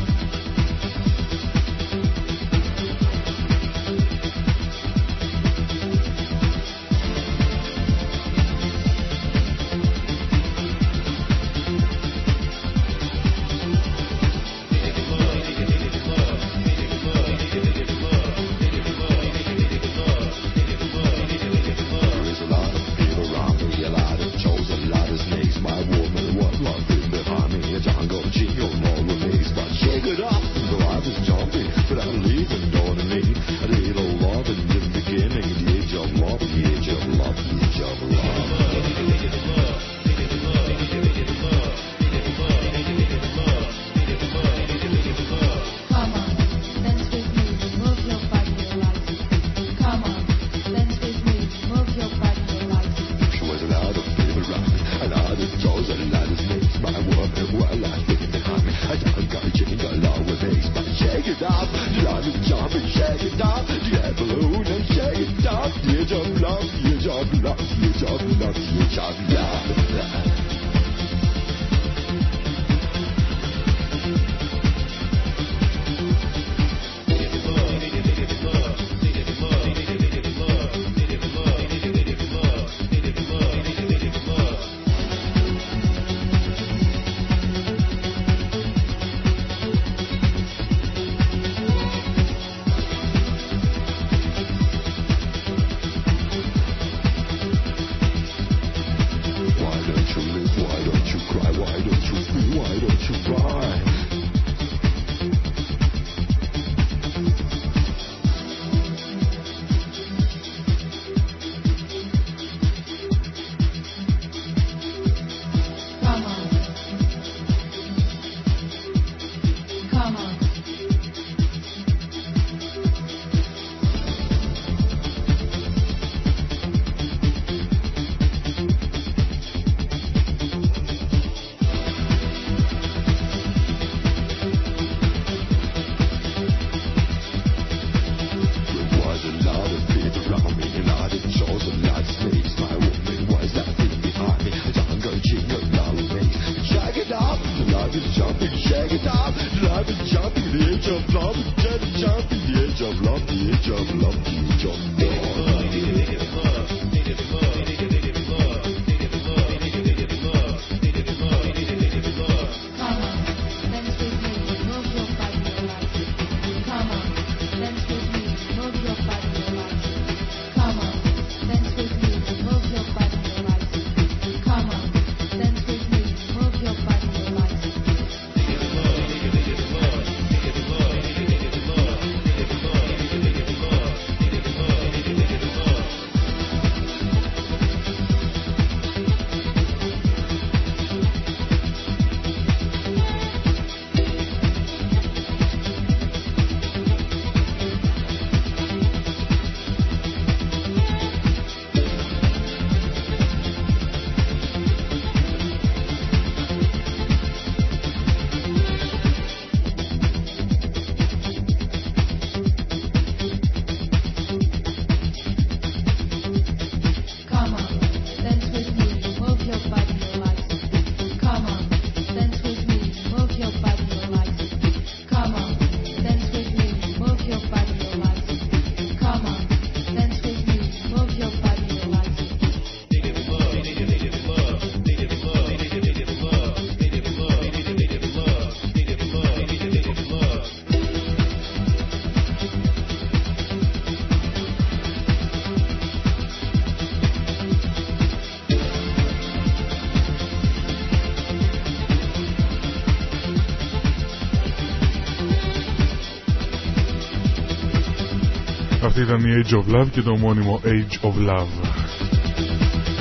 Ήταν η Age of Love και το μόνιμο Age of Love.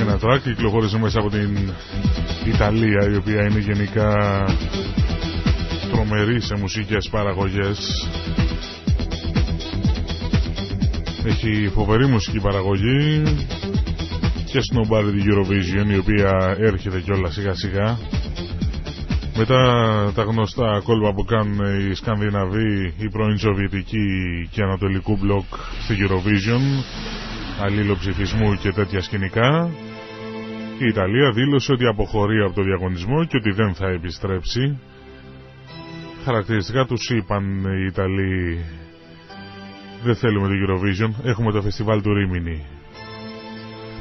Ένα track κυκλοφόρησε μέσα από την Ιταλία η οποία είναι γενικά τρομερή σε μουσικές παραγωγές. Έχει φοβερή μουσική παραγωγή και σνομπάρει την Eurovision η οποία έρχεται κιόλας σιγά σιγά μετά τα γνωστά κόλπα που κάνουν οι Σκανδιναβοί, οι πρώην Σοβιετικοί και Ανατολικού μπλοκ στη Eurovision, αλλήλοψηφισμού και τέτοια σκηνικά. Η Ιταλία δήλωσε ότι αποχωρεί από το διαγωνισμό και ότι δεν θα επιστρέψει. Χαρακτηριστικά τους είπαν οι Ιταλοί δεν θέλουμε το Eurovision, έχουμε το φεστιβάλ του Ρίμινι.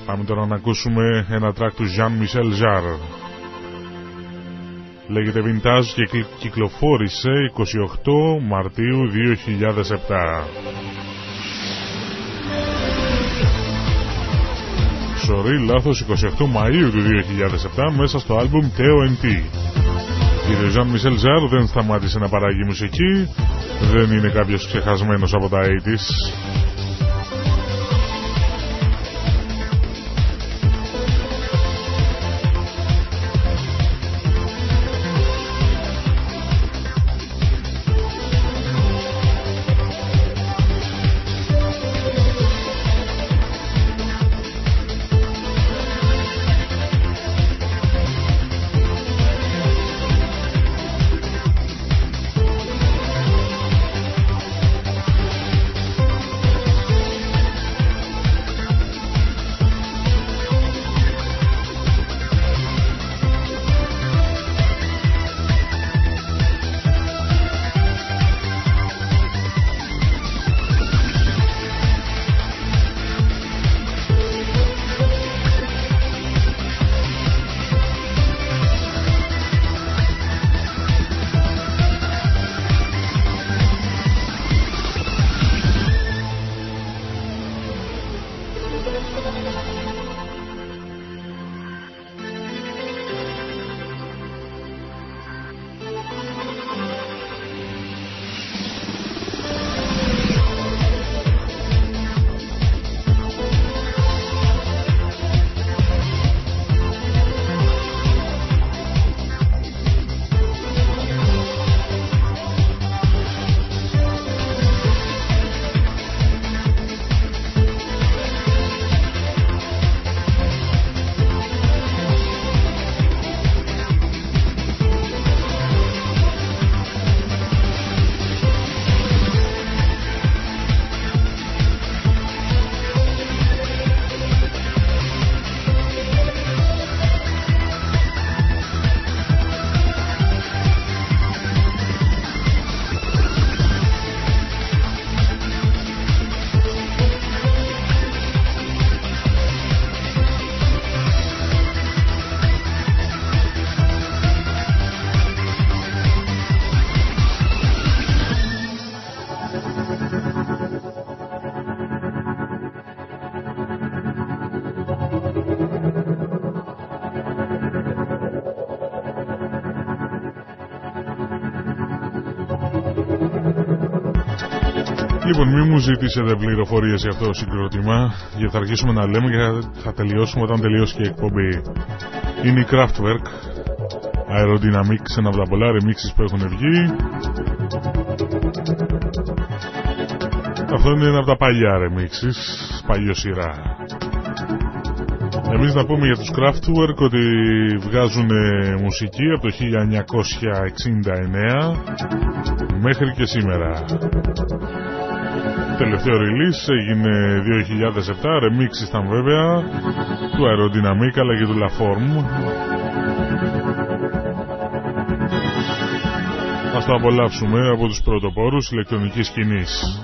Πάμε τώρα να ακούσουμε ένα τρακ του Jean Michel Jarre. Λέγεται Vintage και κυκλοφόρησε 28 Μαρτίου 2007. Sorry, λάθος 28 Μαΐου του 2007 μέσα στο άλμπουμ TONT. Η Jean Michel Jarre δεν σταμάτησε να παράγει μουσική, δεν είναι κάποιος ξεχασμένος από τα 80's. Λοιπόν, μην μου ζητήσετε πληροφορίες για αυτό το συγκρότημα, γιατί θα αρχίσουμε να λέμε και θα τελειώσουμε όταν τελειώσει και η εκπομπή. Είναι η Kraftwerk, Aerodynamics, ένα από τα πολλά remixes που έχουν βγει. Αυτό είναι ένα από τα παλιά remixes, παλιό σειρά. Εμείς να πούμε για τους Kraftwerk ότι βγάζουν μουσική από το 1969 μέχρι και σήμερα τελευταίο release έγινε 2007, remix ήταν βέβαια του Aerodynamic αλλά και του La Forme. Ας το απολαύσουμε από τους πρωτοπόρους ηλεκτρονικής σκηνής.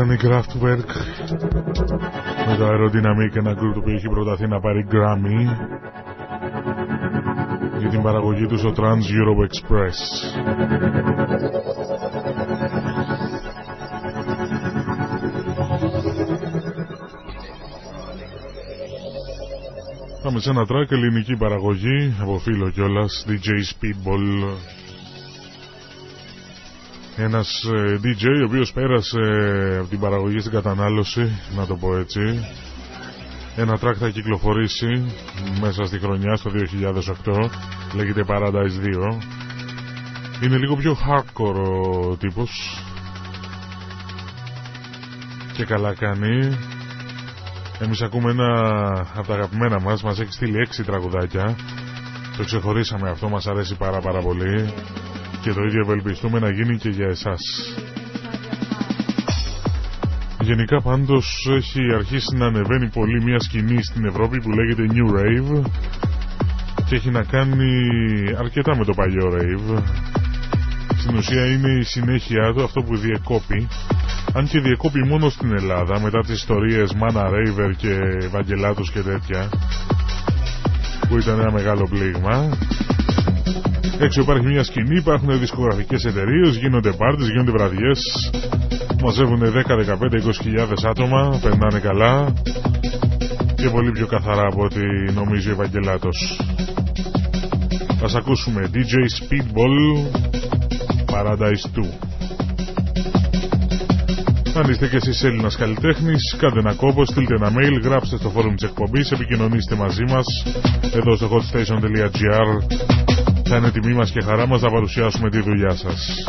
Αυτή ήταν η Kraftwerk με το Aerodynamic, ένα group που έχει προταθεί να πάρει Grammy για την παραγωγή του στο Trans Europe Express. Πάμε σε ένα track ελληνική παραγωγή από φίλο κιόλας DJ Speedball ένας ε, DJ ο οποίος πέρασε από την παραγωγή στην κατανάλωση να το πω έτσι. Ένα track θα κυκλοφορήσει μέσα στη χρονιά στο 2008 λέγεται Paradise 2 είναι λίγο πιο hardcore ο τύπος. Και καλά κάνει. Εμείς ακούμε ένα από τα αγαπημένα μας μας έχει στείλει έξι τραγουδάκια. Το ξεχωρίσαμε αυτό μας αρέσει πάρα πάρα πολύ και το ίδιο ευελπιστούμε να γίνει και για εσάς. Γενικά πάντως έχει αρχίσει να ανεβαίνει πολύ μια σκηνή στην Ευρώπη που λέγεται New Rave και έχει να κάνει αρκετά με το παλιό Rave. Στην ουσία είναι η συνέχεια του αυτό που διεκόπη αν και διεκόπη μόνο στην Ελλάδα μετά τις ιστορίες Mana Raver και Βαγγελάτος και τέτοια που ήταν ένα μεγάλο πλήγμα έξω υπάρχει μια σκηνή, υπάρχουν δισκογραφικές εταιρείες, γίνονται πάρτες, γίνονται βραδιές μαζεύουν 10, 15, 20 άτομα, περνάνε καλά και πολύ πιο καθαρά από ό,τι νομίζει ο Ευαγγελάτος. Ας ακούσουμε DJ Speedball Paradise 2. Αν είστε και εσείς Έλληνας καλλιτέχνης, κάντε ένα κόμπο, στείλτε ένα mail, γράψτε στο φόρουμ της εκπομπής, επικοινωνήστε μαζί μας εδώ στο hotstation.gr θα είναι τιμή μας και χαρά μας να παρουσιάσουμε τη δουλειά σας.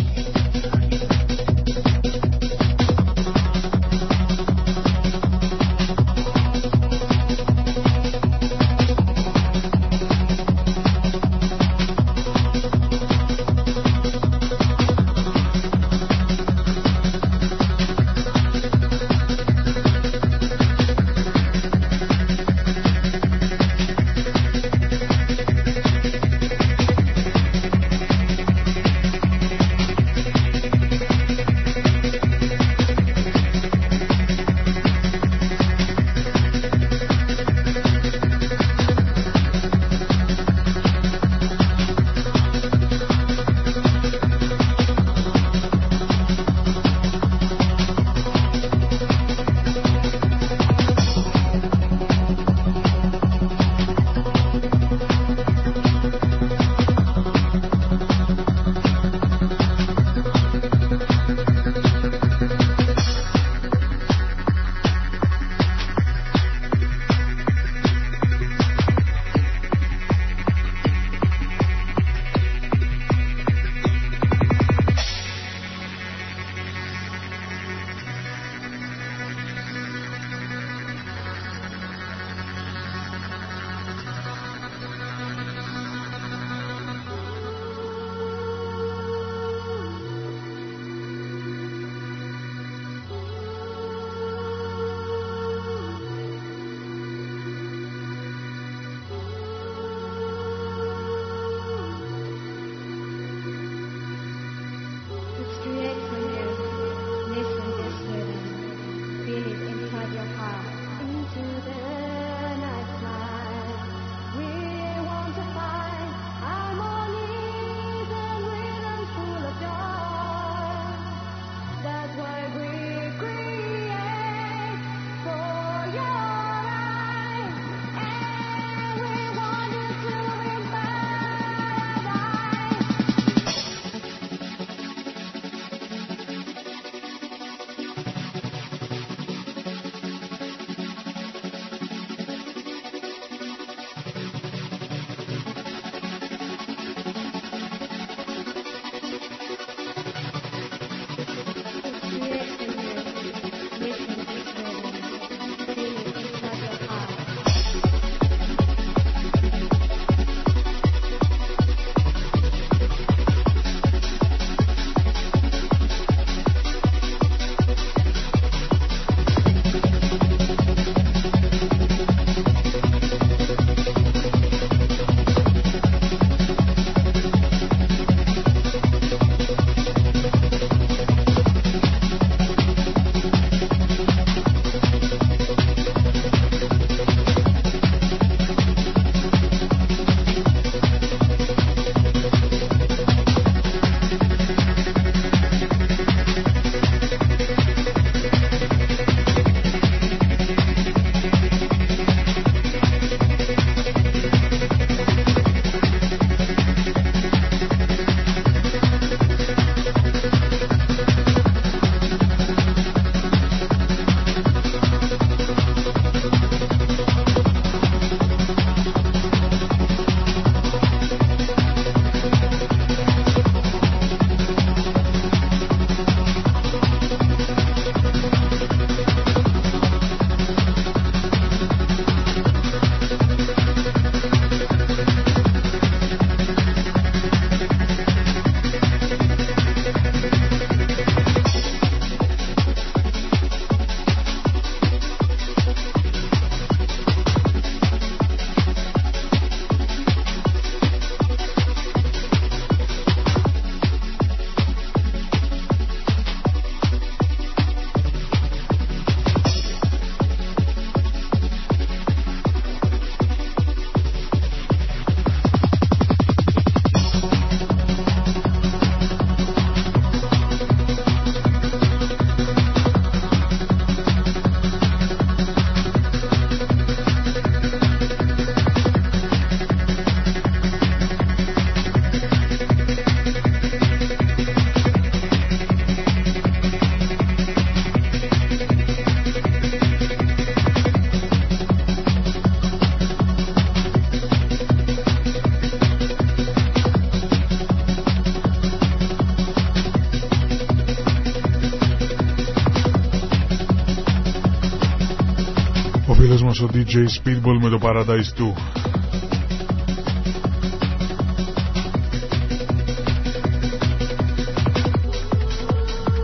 Φίλος μας ο DJ Speedball με το Paradise 2.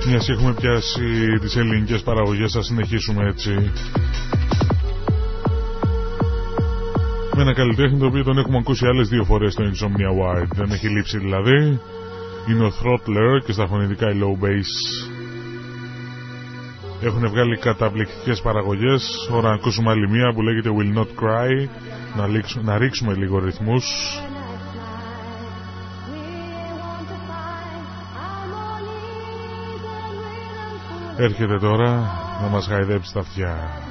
Μιας έχουμε πιάσει τις ελληνικές παραγωγές θα συνεχίσουμε έτσι. Με ένα καλλιτέχνη το οποίο τον έχουμε ακούσει άλλες δύο φορές στο Insomnia Wide δεν έχει λείψει δηλαδή. Είναι ο Throttler και στα φωνητικά η Low Bass έχουν βγάλει καταπληκτικές παραγωγές. Ώρα να ακούσουμε άλλη μία που λέγεται Will Not Cry. Να, να ρίξουμε λίγο ρυθμούς. Έρχεται τώρα να μας χαϊδέψει τα αυτιά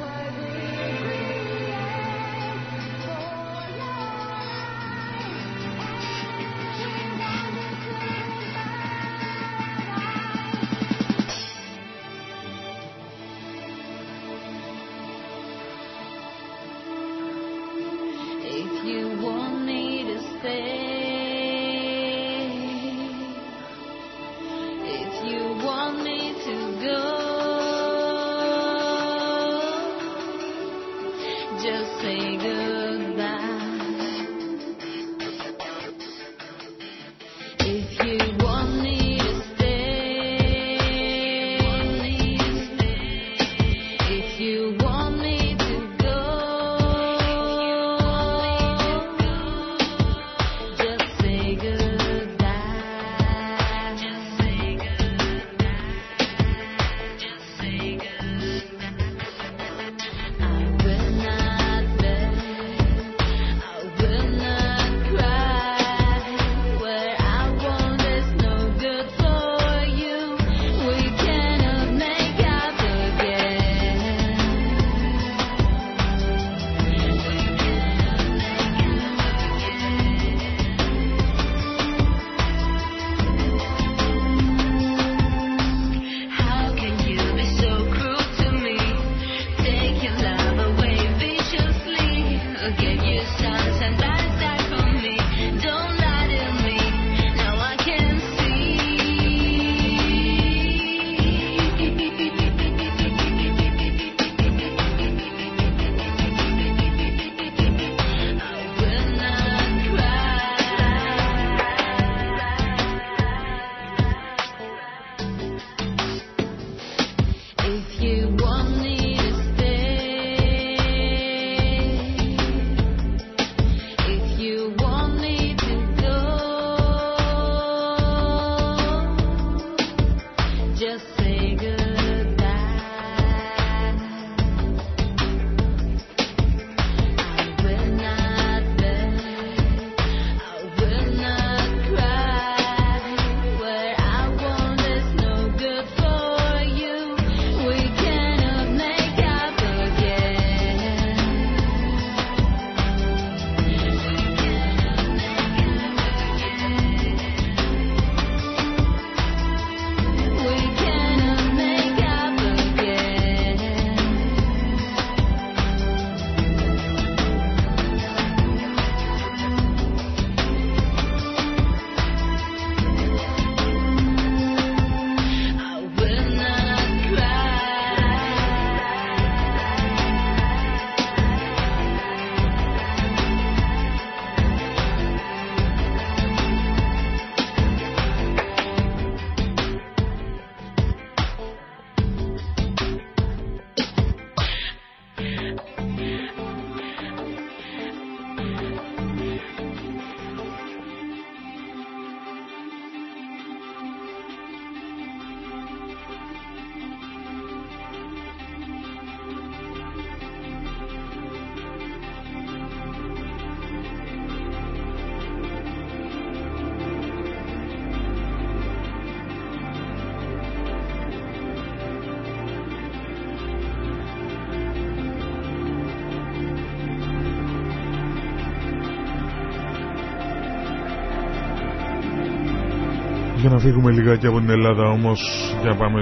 να φύγουμε λιγάκι από την Ελλάδα όμως. Για να πάμε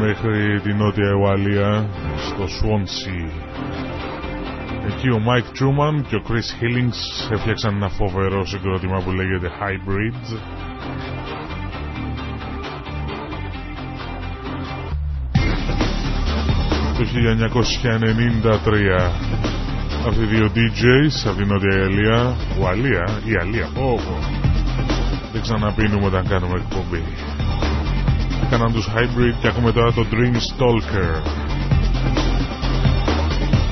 μέχρι την Νότια Ουαλία στο Swansea. Εκεί ο Mike Truman και ο Chris Hillings έφτιαξαν ένα φοβερό συγκρότημα που λέγεται Hybrid. Το 1993 αυτοί οι δύο DJs από την Νότια Γαλλία Ουαλία ή Αλία πω δεν ξαναπίνουμε όταν κάνουμε εκπομπή. Έκαναν τους Hybrid και έχουμε τώρα το Dream Stalker.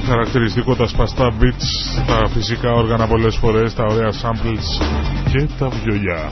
Χαρακτηριστικό τα σπαστά beats τα φυσικά όργανα πολλές φορές τα ωραία samples και τα βιολιά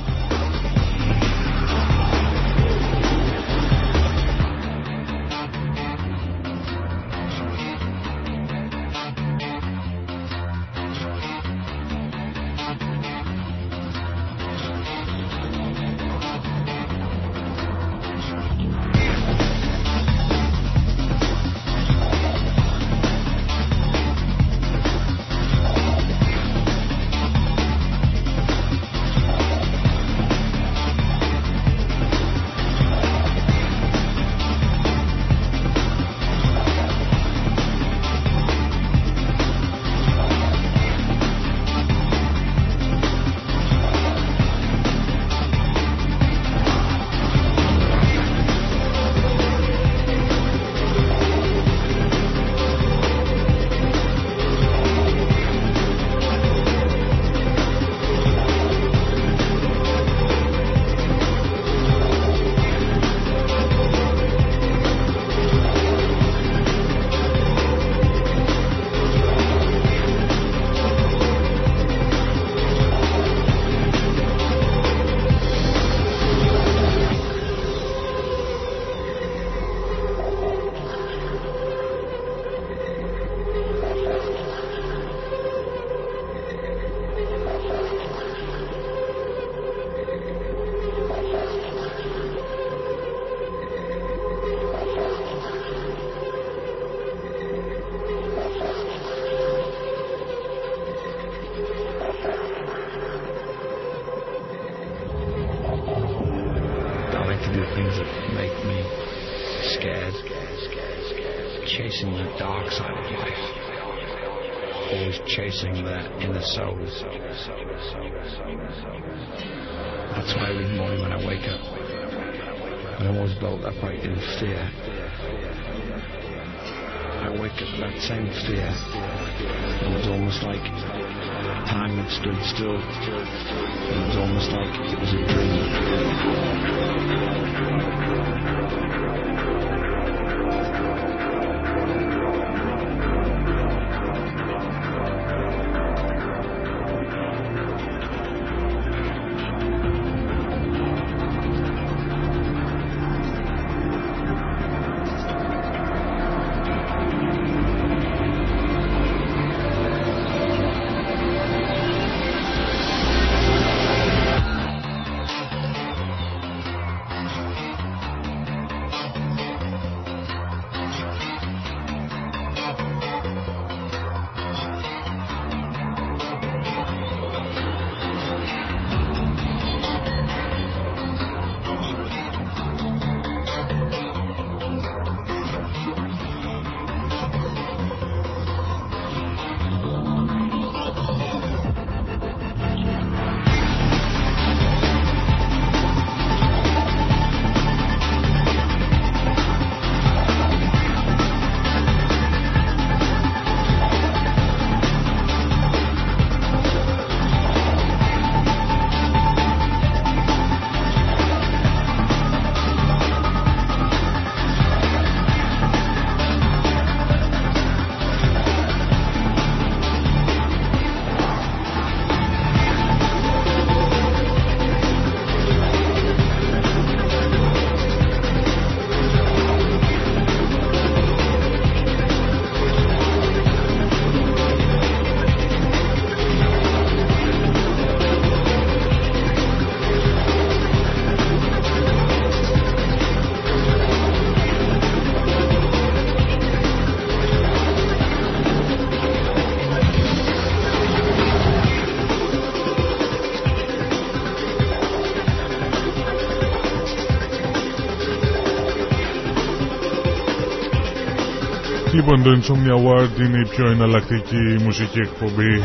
Λοιπόν, το Insomnia Award είναι η πιο εναλλακτική μουσική εκπομπή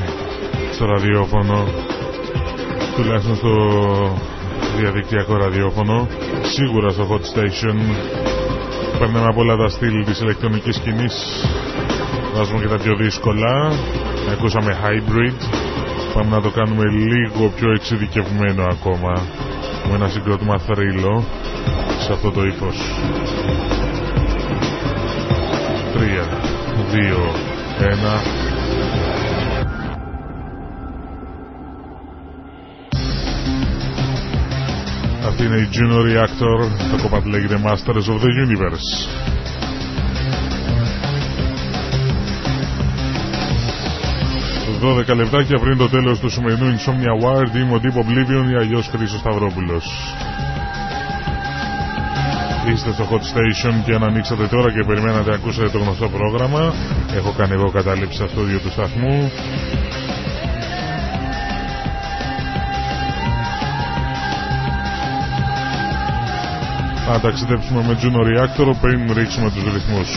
στο ραδιόφωνο, τουλάχιστον στο διαδικτυακό ραδιόφωνο, σίγουρα στο Hot Station. Παίρνουμε από όλα τα στυλ της ηλεκτρονικής σκηνής. Βάζουμε και τα πιο δύσκολα. Ακούσαμε hybrid. Πάμε να το κάνουμε λίγο πιο εξειδικευμένο ακόμα. Με ένα συγκρότημα θρύλο σε αυτό το ύφος 3, 2, 1 Αυτή είναι η Juno Reactor, το κομμάτι λέγεται Masters of the Universe. 12 λεπτάκια πριν το τέλος του σημερινού Insomnia Wired είμαι ο Deep Oblivion ή αλλιώς Χρήστος Σταυρόπουλος. Είστε στο Hot Station και αν ανοίξατε τώρα και περιμένατε να ακούσετε το γνωστό πρόγραμμα έχω κάνει εγώ κατάληψη στο στούντιο του σταθμού να ταξιδέψουμε με Juno Reactor πριν ρίξουμε τους ρυθμούς.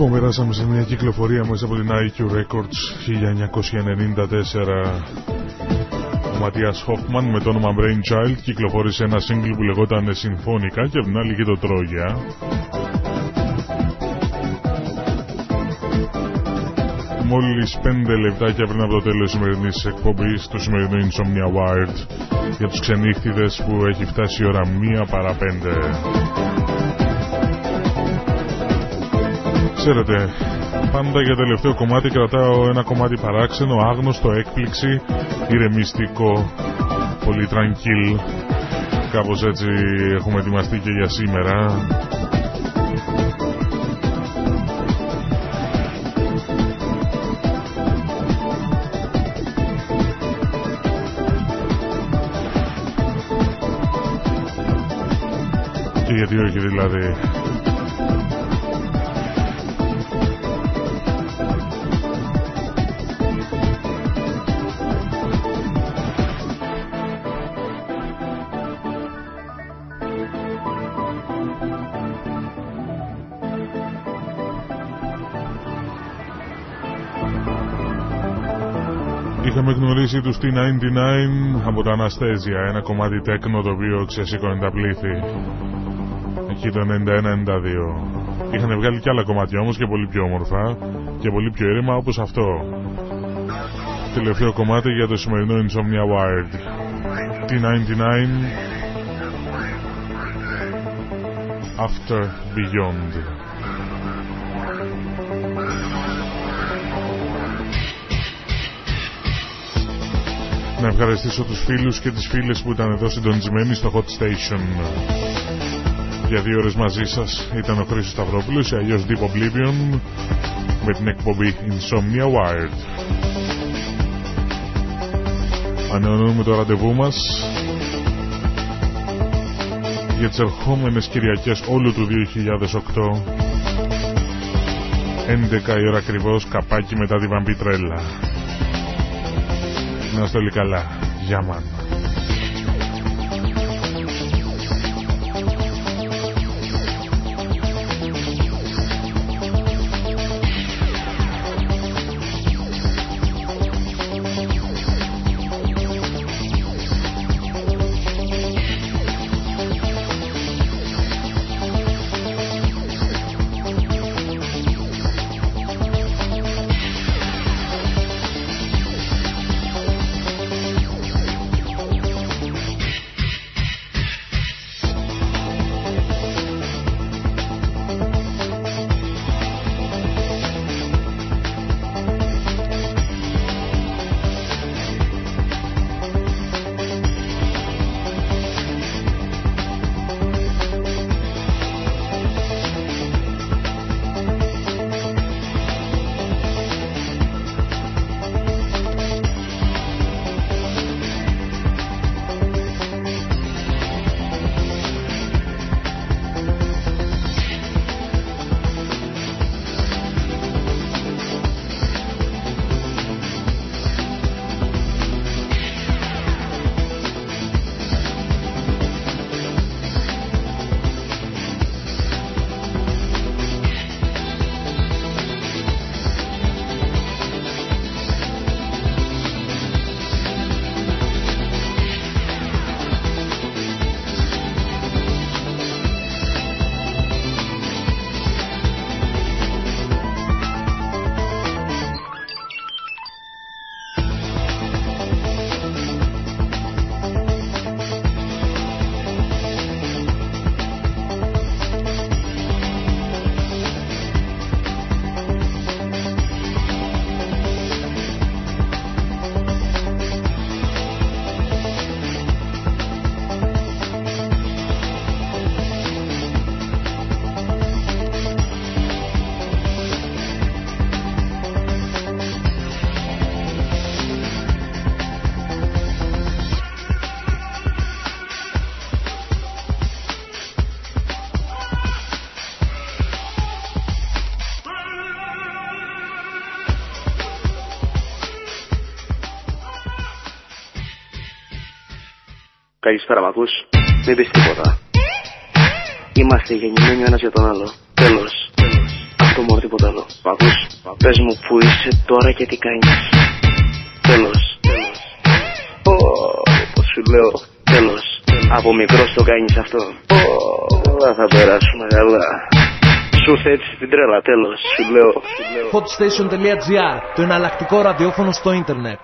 Λοιπόν, περάσαμε σε μια κυκλοφορία μέσα από την IQ Records 1994. Ο Ματίας Χόφμαν με το όνομα Brainchild κυκλοφόρησε ένα σύγκλι που λεγόταν Συμφώνικα και από την άλλη και το Τρόγια. Μόλις 5 λεπτάκια πριν από το τέλος της σημερινής εκπομπής του σημερινού Insomnia Wired για τους ξενύχτιδες που έχει φτάσει η ώρα μία παρά πέντε. Ξέρετε, πάντα για τελευταίο κομμάτι κρατάω ένα κομμάτι παράξενο, άγνωστο, έκπληξη, ηρεμιστικό, πολύ tranquil. Κάπως έτσι έχουμε ετοιμαστεί και για σήμερα. Και γιατί όχι δηλαδή Είχαμε γνωρίσει τους T99 από τα Αναστέζια, ένα κομμάτι τέκνο το οποίο ξεσήκωνε τα πλήθη. Εκεί το 91-92. Είχαν βγάλει και άλλα κομμάτια όμως και πολύ πιο όμορφα και πολύ πιο ήρεμα όπως αυτό. Τελευταίο κομμάτι για το σημερινό Insomnia Wired. T99 After Beyond. Να ευχαριστήσω τους φίλους και τις φίλες που ήταν εδώ συντονισμένοι στο Hot Station. Για δύο ώρες μαζί σας ήταν ο Χρήστος Σταυρόπουλος ή αλλιώς Deep Oblivion με την εκπομπή Insomnia Wired. Ανεωνούμε το ραντεβού μας για τις ερχόμενες Κυριακές όλου του 2008 11 η ώρα ακριβώς καπάκι μετά τη βαμπιτρέλα. Να είστε όλοι καλά. Γεια μάνα. Καλησπέρα, μ' ακούς. Μην πεις τίποτα. Είμαστε γεννημένοι ο ένας για τον άλλο. Τέλος. Αυτό μόνο τίποτα άλλο. Μ' ακούς. Πες μου που είσαι τώρα και τι κάνεις. Τέλος. Ω, Πώς σου λέω. Τέλος. Από μικρός το κάνεις αυτό. Ω, Καλά θα περάσουμε καλά. Σου ήρθε έτσι την τρέλα, τέλος. Σου λέω. Σου λέω. Hotstation.gr, το εναλλακτικό ραδιόφωνο στο ίντερνετ.